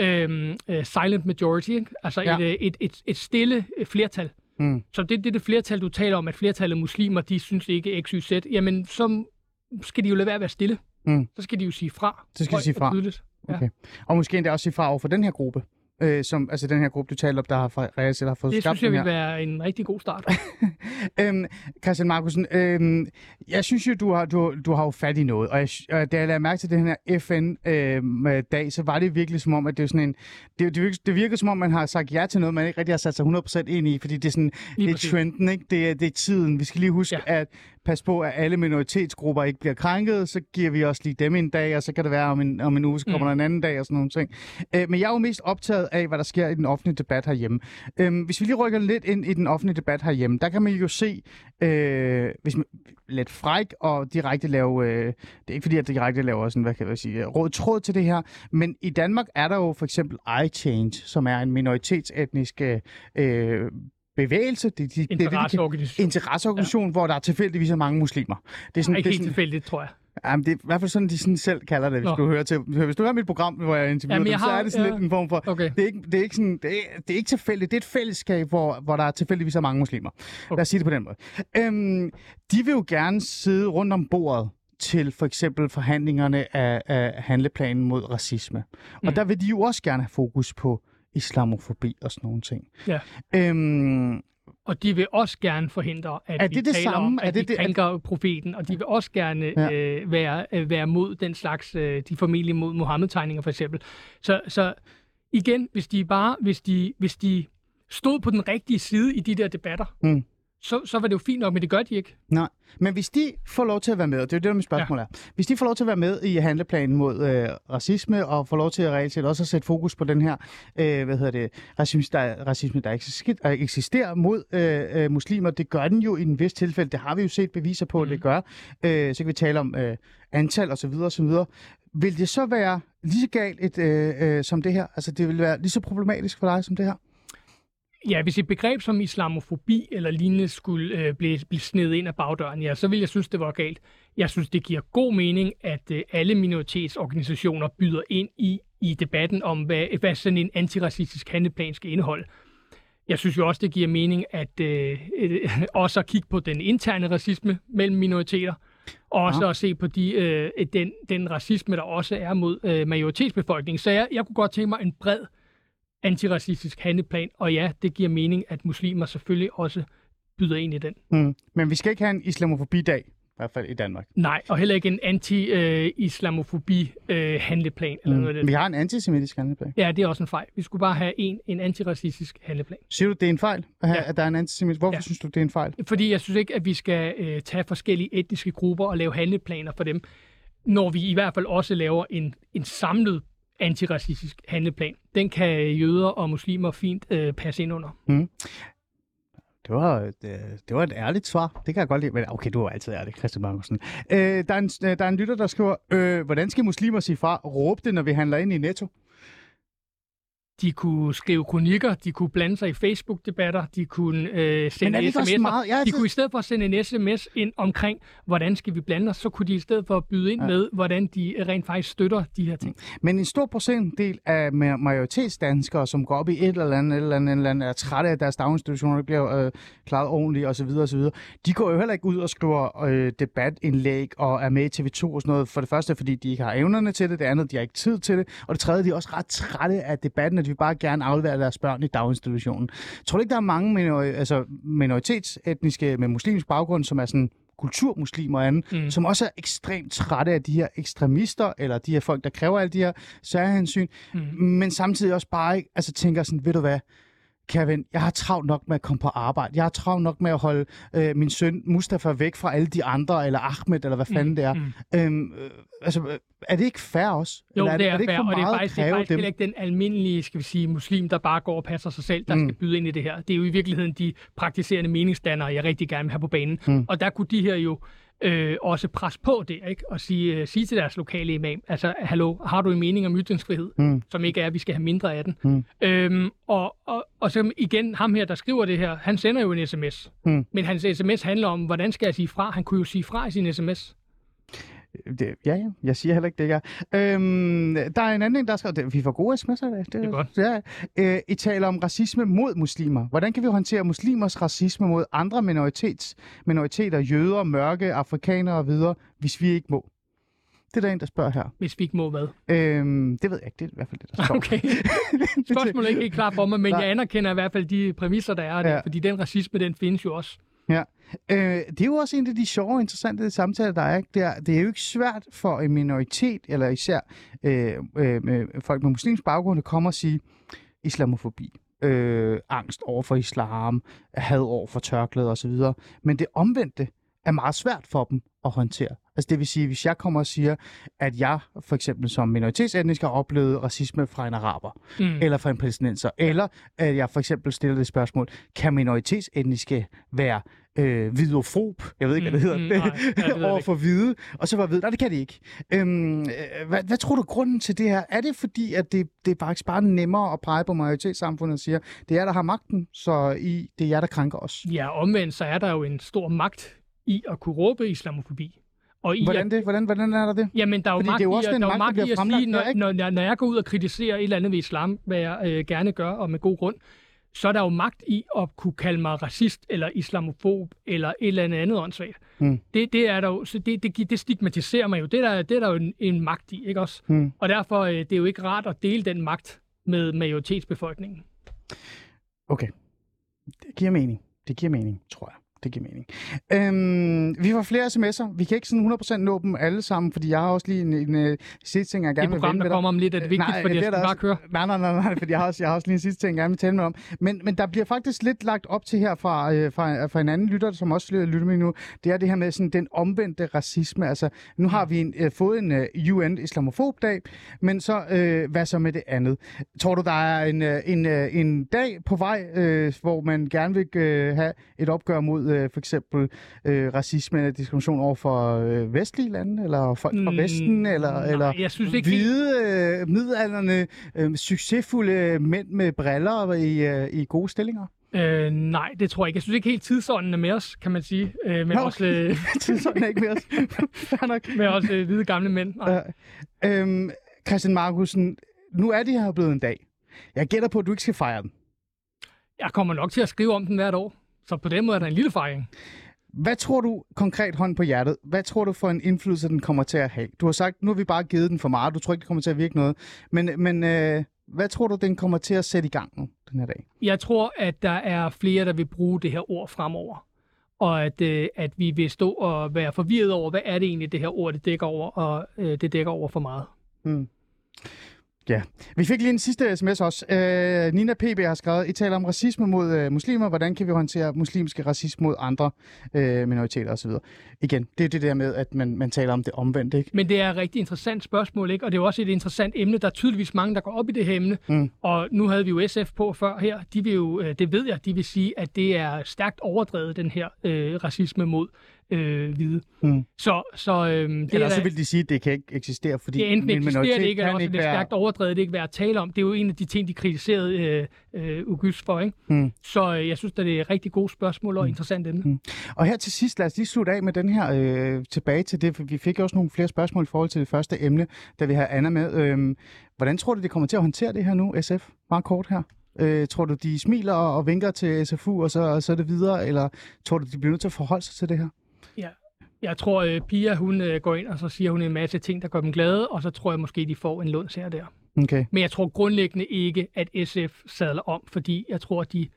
[SPEAKER 2] øh, øh, silent majority, ikke? altså
[SPEAKER 1] Ja.
[SPEAKER 2] et, øh, et, et, et stille flertal.
[SPEAKER 1] Mm.
[SPEAKER 2] Så det, det er det flertal, du taler om, at flertallet af muslimer, de synes ikke XYZ. Jamen, så skal de jo lade være at være stille.
[SPEAKER 1] Mm.
[SPEAKER 2] Så skal de jo sige fra.
[SPEAKER 1] Så skal de sige fra.
[SPEAKER 2] tydeligt. Ja.
[SPEAKER 1] Okay. Og måske endda også sige fra over for den her gruppe. Øh, som, altså den her gruppe, du taler om, der har, fra- reelt set har fået
[SPEAKER 2] Det
[SPEAKER 1] skabt
[SPEAKER 2] synes jeg vil være en rigtig god start.
[SPEAKER 1] øhm, Christian Markusen, øhm, jeg synes jo, du har, du, du har jo fat i noget, og, jeg, og da jeg lagde mærke til den her FN-dag, så var det virkelig som om, at det er sådan en, det, det, virker, det virker som om, man har sagt ja til noget, man ikke rigtig har sat sig 100% ind i, fordi det er sådan,
[SPEAKER 2] Lige
[SPEAKER 1] det er
[SPEAKER 2] præcis.
[SPEAKER 1] trenden, ikke? Det, er, det er tiden. Vi skal lige huske,
[SPEAKER 2] ja.
[SPEAKER 1] at passe på, at alle minoritetsgrupper ikke bliver krænket, så giver vi også lige dem en dag, og så kan det være om en, om en uge, så kommer
[SPEAKER 2] Mm.
[SPEAKER 1] der en anden dag og sådan nogle ting. Øh, men jeg er jo mest optaget af, hvad der sker i den offentlige debat herhjemme. Øhm, hvis vi lige rykker lidt ind i den offentlige debat herhjemme, der kan man jo se, øh, hvis man lidt fræk og direkte lave, øh, det er ikke fordi, at direkte laver sådan, hvad kan jeg sige, råd tråd til det her, men i Danmark er der jo for eksempel iChange, som er en minoritetsetnisk øh, bevægelse. Det, det, er det, de
[SPEAKER 2] Interesseorganisation.
[SPEAKER 1] interesseorganisation, ja. hvor der er tilfældigvis er mange muslimer. Det er sådan,
[SPEAKER 2] Ikke
[SPEAKER 1] det er
[SPEAKER 2] helt
[SPEAKER 1] sådan,
[SPEAKER 2] tilfældigt, tror jeg.
[SPEAKER 1] jamen, det er i hvert fald sådan, de sådan selv kalder det, hvis
[SPEAKER 2] Nå.
[SPEAKER 1] du hører til. Hvis du hører mit program, hvor jeg interviewer
[SPEAKER 2] Jamen,
[SPEAKER 1] dem,
[SPEAKER 2] jeg
[SPEAKER 1] så
[SPEAKER 2] har-
[SPEAKER 1] er det sådan
[SPEAKER 2] ja.
[SPEAKER 1] lidt en form for...
[SPEAKER 2] Okay.
[SPEAKER 1] Det er ikke, det er ikke, sådan, det er, det er ikke tilfældigt. Det er et fællesskab, hvor, hvor der er tilfældigvis er mange muslimer. Okay. Lad os sige det på den måde. Øhm, de vil jo gerne sidde rundt om bordet til for eksempel forhandlingerne af, af handleplanen mod racisme. Og
[SPEAKER 2] Mm.
[SPEAKER 1] der vil de jo også gerne have fokus på islamofobi og sådan nogle ting.
[SPEAKER 2] Ja.
[SPEAKER 1] Øhm,
[SPEAKER 2] Og de vil også gerne forhindre, at
[SPEAKER 1] Er
[SPEAKER 2] vi
[SPEAKER 1] det det
[SPEAKER 2] taler
[SPEAKER 1] samme?
[SPEAKER 2] om,
[SPEAKER 1] Er
[SPEAKER 2] at
[SPEAKER 1] det
[SPEAKER 2] vi
[SPEAKER 1] det- er-
[SPEAKER 2] profeten, og de vil også gerne
[SPEAKER 1] ja.
[SPEAKER 2] øh, være, øh, være mod den slags, øh, de formentlig mod Mohammed-tegninger for eksempel. Så, så igen, hvis de bare, hvis de, hvis de stod på den rigtige side i de der debatter,
[SPEAKER 1] Mm.
[SPEAKER 2] Så, så var det jo fint nok, men det gør de ikke.
[SPEAKER 1] Nej, men hvis de får lov til at være med, det er jo det, der mit spørgsmål ja. er. Hvis de får lov til at være med i handleplanen mod øh, racisme, og får lov til at reelt set også at sætte fokus på den her, øh, hvad hedder det, racisme, der, racisme, der eksisterer, der eksisterer mod øh, øh, muslimer, det gør den jo i en vis tilfælde, det har vi jo set beviser på, mm. at det gør. Øh, så kan vi tale om øh, antal osv. osv. Vil det så være lige så galt et, øh, øh, som det her? Altså, det vil være lige så problematisk for dig som det her?
[SPEAKER 2] Ja, hvis et begreb som islamofobi eller lignende skulle øh, blive, blive snedet ind af bagdøren, ja, så vil jeg synes, det var galt. Jeg synes, det giver god mening, at øh, alle minoritetsorganisationer byder ind i, i debatten om, hvad, hvad sådan en antiracistisk handleplan skal indeholde. Jeg synes jo også, det giver mening at øh, øh, også at kigge på den interne racisme mellem minoriteter, og også
[SPEAKER 1] Ja.
[SPEAKER 2] at se på de, øh, den, den racisme, der også er mod øh, majoritetsbefolkningen. Så jeg, jeg kunne godt tænke mig en bred antiracistisk handleplan, og ja, det giver mening, at muslimer selvfølgelig også byder ind i den.
[SPEAKER 1] Mm. Men vi skal ikke have en islamofobi-dag, i hvert fald i Danmark.
[SPEAKER 2] Nej, og heller ikke en anti-islamofobi-handleplan. eller noget af
[SPEAKER 1] Mm.
[SPEAKER 2] det.
[SPEAKER 1] Vi har en antisemitisk handleplan.
[SPEAKER 2] Ja, det er også en fejl. Vi skulle bare have en, en antiracistisk handleplan.
[SPEAKER 1] Siger du, det er en fejl, at, have,
[SPEAKER 2] Ja.
[SPEAKER 1] at der er en antisemitisk? Hvorfor. Ja. synes du, det er en fejl?
[SPEAKER 2] Fordi jeg synes ikke, at vi skal øh, tage forskellige etniske grupper og lave handleplaner for dem, når vi i hvert fald også laver en, en samlet antiracistisk handleplan. Den kan jøder og muslimer fint øh, passe ind under. Mm.
[SPEAKER 1] Det var, øh, det var et ærligt svar. Det kan jeg godt lide. Men okay, du er altid ærlig, Christian Markusen. Øh, der, er en, øh, der er en lytter, der skriver, øh, hvordan skal muslimer sige fra? Råb det, når vi handler ind i Netto.
[SPEAKER 2] De kunne skrive kronikker, de kunne blande sig i Facebook-debatter, de kunne øh, sende sms'er.
[SPEAKER 1] meget? Jeg
[SPEAKER 2] De kunne i stedet for at sende en sms ind omkring, hvordan skal vi blande os, så kunne de i stedet for byde ind
[SPEAKER 1] Ja.
[SPEAKER 2] med, hvordan de rent faktisk støtter de her ting.
[SPEAKER 1] Men en stor procentdel af ma- majoritetsdanskere, som går op i et eller andet, et eller andet, et eller andet er trætte af at deres daginstitutioner, der bliver øh, klaret ordentligt osv., osv., de går jo heller ikke ud og skriver øh, debatindlæg og er med i TV2 og sådan noget. For det første, fordi de ikke har evnerne til det, det andet, de har ikke tid til det, og det tredje, de er også ret trætte af debatten, at de vil bare gerne aflevere deres børn i daginstitutionen. Tror du ikke, der er mange minor- altså, minoritetsetniske med muslimsk baggrund, som er sådan kulturmuslimer og andet. Mm. som også er ekstremt trætte af de her ekstremister, eller de her folk, der kræver alle de her særhensyn,
[SPEAKER 2] Mm.
[SPEAKER 1] men samtidig også bare ikke, altså tænker sådan, ved du hvad, kære ven, jeg har travlt nok med at komme på arbejde. Jeg har travlt nok med at holde øh, min søn Mustafa væk fra alle de andre, eller Ahmed, eller hvad fanden det er.
[SPEAKER 2] Mm.
[SPEAKER 1] Øhm, øh, altså, øh, er det ikke fair også?
[SPEAKER 2] Jo,
[SPEAKER 1] eller
[SPEAKER 2] det er,
[SPEAKER 1] er det ikke
[SPEAKER 2] fair,
[SPEAKER 1] for
[SPEAKER 2] og det er faktisk, det er faktisk ikke den almindelige, skal vi sige, muslim, der bare går og passer sig selv, der
[SPEAKER 1] Mm.
[SPEAKER 2] mm. skal byde ind i det her. Det er jo i virkeligheden de praktiserende meningsdannere, jeg rigtig gerne vil have på banen.
[SPEAKER 1] Mm.
[SPEAKER 2] Mm. Og der kunne de her jo øh, også presse på det, ikke? Og sige, øh, sige til deres lokale imam, altså, hallo, har du en mening om ytringsfrihed,
[SPEAKER 1] Mm.
[SPEAKER 2] som ikke er, at vi skal have mindre af den?
[SPEAKER 1] Mm.
[SPEAKER 2] Øhm, og, og, og så igen, ham her, der skriver det her, han sender jo en sms.
[SPEAKER 1] Mm.
[SPEAKER 2] Men hans sms handler om, hvordan skal jeg sige fra? Han kunne jo sige fra i sin sms.
[SPEAKER 1] Det, ja, ja. Jeg siger heller ikke det, jeg øhm, Der er en anden, der har skrevet, det- vi får gode sms'er. Det,
[SPEAKER 2] Det er godt.
[SPEAKER 1] Ja. Øh, I taler om racisme mod muslimer. Hvordan kan vi håndtere muslimers racisme mod andre minoritets, minoriteter, jøder, mørke, afrikanere og videre, hvis vi ikke må? Det er der en, der spørger her.
[SPEAKER 2] Hvis vi ikke må hvad.
[SPEAKER 1] Øhm, det ved jeg ikke. Det er i hvert fald det, der står.
[SPEAKER 2] Okay. Spørgsmålet er ikke helt klart for mig, men
[SPEAKER 1] Nej.
[SPEAKER 2] jeg anerkender i hvert fald de præmisser, der er
[SPEAKER 1] Ja.
[SPEAKER 2] fordi den racisme, den findes jo også.
[SPEAKER 1] Ja. Øh, det er jo også en af de sjove og interessante samtaler, der er. Ikke? Det, er det er jo ikke svært for en minoritet, eller især øh, øh, med folk med muslimsk baggrund, at komme og sige islamofobi, øh, angst over for islam, had over for tørklæder osv. Men det omvendte er meget svært for dem at håndtere. Altså det vil sige, hvis jeg kommer og siger, at jeg for eksempel som minoritetsetnisk har oplevet racisme fra en araber,
[SPEAKER 2] Mm.
[SPEAKER 1] eller fra en palæstinenser. Eller at jeg for eksempel stiller det spørgsmål, kan minoritetsetniske være øh, hvidofob? Jeg ved ikke, hvad det
[SPEAKER 2] Mm,
[SPEAKER 1] hedder.
[SPEAKER 2] mm, nej, det
[SPEAKER 1] over for hvide. Og så var ved, nej, det kan det ikke. Øhm, øh, hvad, hvad tror du grunden til det her? Er det fordi, at det, det er faktisk bare nemmere at pege på majoritetssamfundet og sige, det er jer, der har magten, så I, det er jer, der krænker os?
[SPEAKER 2] Ja, omvendt så er der jo en stor magt i at kunne råbe islamofobi. Og i
[SPEAKER 1] Hvordan, det? Hvordan, hvordan er der det?
[SPEAKER 2] Jamen, der er jo
[SPEAKER 1] Fordi
[SPEAKER 2] magt
[SPEAKER 1] er jo
[SPEAKER 2] i,
[SPEAKER 1] også
[SPEAKER 2] at-
[SPEAKER 1] den
[SPEAKER 2] der er
[SPEAKER 1] magt, der
[SPEAKER 2] i at sige, når, når, når, når jeg går ud og kritiserer et eller andet ved islam, hvad jeg øh, gerne gør, og med god grund, så er der jo magt i at kunne kalde mig racist, eller islamofob, eller et eller andet andet åndssvagt.
[SPEAKER 1] Mm.
[SPEAKER 2] Det, det, er der jo, så det, det, det stigmatiserer mig jo. Det, der, det er der jo en, en magt i, ikke også?
[SPEAKER 1] Mm.
[SPEAKER 2] Og derfor øh, det er jo ikke rart at dele den magt med majoritetsbefolkningen.
[SPEAKER 1] Okay. Det giver mening. Det giver mening, tror jeg. Det giver mening. Øhm, vi får flere sms'er. Vi kan ikke sådan 100% nå dem alle sammen, fordi jeg har også lige en, en, en sidste ting, jeg gerne vil vende med dig.
[SPEAKER 2] kommer om lidt, er det vigtigt,
[SPEAKER 1] Nej,
[SPEAKER 2] fordi
[SPEAKER 1] det
[SPEAKER 2] jeg skal bare køre.
[SPEAKER 1] Nej, nej, nej, nej, fordi jeg har også, jeg har også lige en sidste ting, jeg gerne vil tale med om. Men, men der bliver faktisk lidt lagt op til her fra, øh, fra, fra en anden lytter, som også lytter med nu. Det er det her med sådan den omvendte racisme. Altså, nu har vi en, øh, fået en uh, UN Islamofobdag, men så, øh, hvad så med det andet? Tror du, der er en, øh, en, øh, en dag på vej, øh, hvor man gerne vil øh, have et opgør mod øh, for eksempel øh, racisme eller diskrimination over for øh, vestlige lande, eller folk fra
[SPEAKER 2] Mm,
[SPEAKER 1] Vesten, eller,
[SPEAKER 2] nej,
[SPEAKER 1] eller
[SPEAKER 2] jeg synes ikke
[SPEAKER 1] hvide, øh, midalderne, øh, succesfulde mænd med briller i, øh, i gode stillinger?
[SPEAKER 2] Øh, nej, det tror jeg ikke. Jeg synes ikke helt tidsånden er med os, kan man sige. Øh, men
[SPEAKER 1] Nå,
[SPEAKER 2] også, øh,
[SPEAKER 1] Sådan er ikke mere. Fair nok.
[SPEAKER 2] med også øh, hvide gamle mænd. Nej.
[SPEAKER 1] Øh, øhm, Christian Markusen, nu er det her blevet en dag. Jeg gætter på, at du ikke skal fejre den.
[SPEAKER 2] Jeg kommer nok til at skrive om den hvert år. Så på den måde er der en lille fejring.
[SPEAKER 1] Hvad tror du, konkret hånd på hjertet, hvad tror du for en indflydelse, den kommer til at have? Du har sagt, nu har vi bare givet den for meget, du tror ikke, det kommer til at virke noget. Men, men øh, hvad tror du, den kommer til at sætte i gang nu, den her dag?
[SPEAKER 2] Jeg tror, at der er flere, der vil bruge det her ord fremover. Og at, øh, at vi vil stå og være forvirret over, hvad er det egentlig, det her ord det dækker over, og øh, det dækker over for meget.
[SPEAKER 1] Hmm. Ja, vi fik lige en sidste sms også. Øh, Nina PB har skrevet, I taler om racisme mod øh, muslimer. Hvordan kan vi håndtere muslimske racisme mod andre øh, minoriteter osv.? Igen, det er det der med, at man, man taler om det omvendt, ikke?
[SPEAKER 2] Men det er et rigtig interessant spørgsmål, ikke? og det er jo også et interessant emne. Der er tydeligvis mange, der går op i det her emne.
[SPEAKER 1] Mm.
[SPEAKER 2] Og nu havde vi jo SF på før her. De vil jo, øh, det ved jeg, de vil sige, at det er stærkt overdrevet, den her øh, racisme mod øh, hvide.
[SPEAKER 1] Mm.
[SPEAKER 2] Så, så øh, det
[SPEAKER 1] Eller
[SPEAKER 2] er,
[SPEAKER 1] så vil de sige, at det kan ikke eksistere, fordi
[SPEAKER 2] det enten
[SPEAKER 1] en
[SPEAKER 2] eksisterer det ikke, eller
[SPEAKER 1] kan
[SPEAKER 2] også
[SPEAKER 1] ikke
[SPEAKER 2] det er
[SPEAKER 1] være...
[SPEAKER 2] stærkt overdrevet, det ikke værd at tale om. Det er jo en af de ting, de kritiserede øh, øh, August for. Ikke?
[SPEAKER 1] Mm.
[SPEAKER 2] Så øh, jeg synes, at det er et rigtig gode spørgsmål og interessant emne.
[SPEAKER 1] Mm. Og her til sidst, lad os lige slutte af med den her øh, tilbage til det, for vi fik også nogle flere spørgsmål i forhold til det første emne, da vi har Anna med. Øh, hvordan tror du, det kommer til at håndtere det her nu, SF? Meget kort her. Øh, tror du, de smiler og, og vinker til SFU, og så, og så er det videre, eller tror du, de bliver nødt til at forholde sig til det her?
[SPEAKER 2] Jeg tror, at Pia hun øh, går ind, og så siger hun en masse ting, der gør dem glade, og så tror jeg måske, de får en lunds her der.
[SPEAKER 1] Okay.
[SPEAKER 2] Men jeg tror grundlæggende ikke, at SF sadler om, fordi jeg tror, at de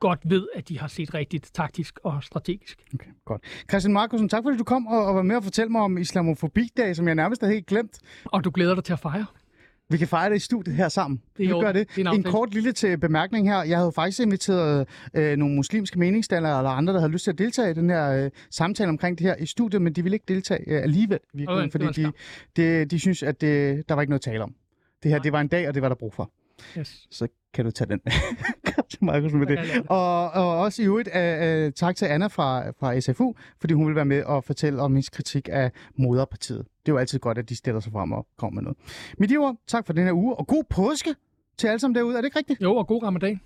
[SPEAKER 2] godt ved, at de har set rigtigt taktisk og strategisk.
[SPEAKER 1] Okay, godt. Christian Markusen, tak fordi du kom og, og var med og fortælle mig om islamofobi-dag, som jeg nærmest havde helt glemt.
[SPEAKER 2] Og du glæder dig til at fejre?
[SPEAKER 1] Vi kan fejre det i studiet her sammen.
[SPEAKER 2] Det
[SPEAKER 1] vi gør det.
[SPEAKER 2] Det en
[SPEAKER 1] kort lille til bemærkning her. Jeg havde faktisk inviteret øh, nogle muslimske meningsdannere eller andre, der havde lyst til at deltage i den her øh, samtale omkring det her i studiet, men de ville ikke deltage øh, alligevel, virkelig,
[SPEAKER 2] det
[SPEAKER 1] fordi de, de, de synes, at det, der var ikke noget at tale om. Det her,
[SPEAKER 2] Nej.
[SPEAKER 1] det var en dag, og det var der brug for.
[SPEAKER 2] Yes.
[SPEAKER 1] Så kan du tage den Christian Markusen med
[SPEAKER 2] det.
[SPEAKER 1] Og, og også i øvrigt uh, uh, tak til Anna fra, fra SFU, fordi hun vil være med og fortælle om hendes kritik af moderpartiet. Det er jo altid godt, at de stiller sig frem og kommer med noget. Med de ord, tak for den her uge, og god påske til alle sammen derude. Er det ikke rigtigt?
[SPEAKER 2] Jo, og god ramadan.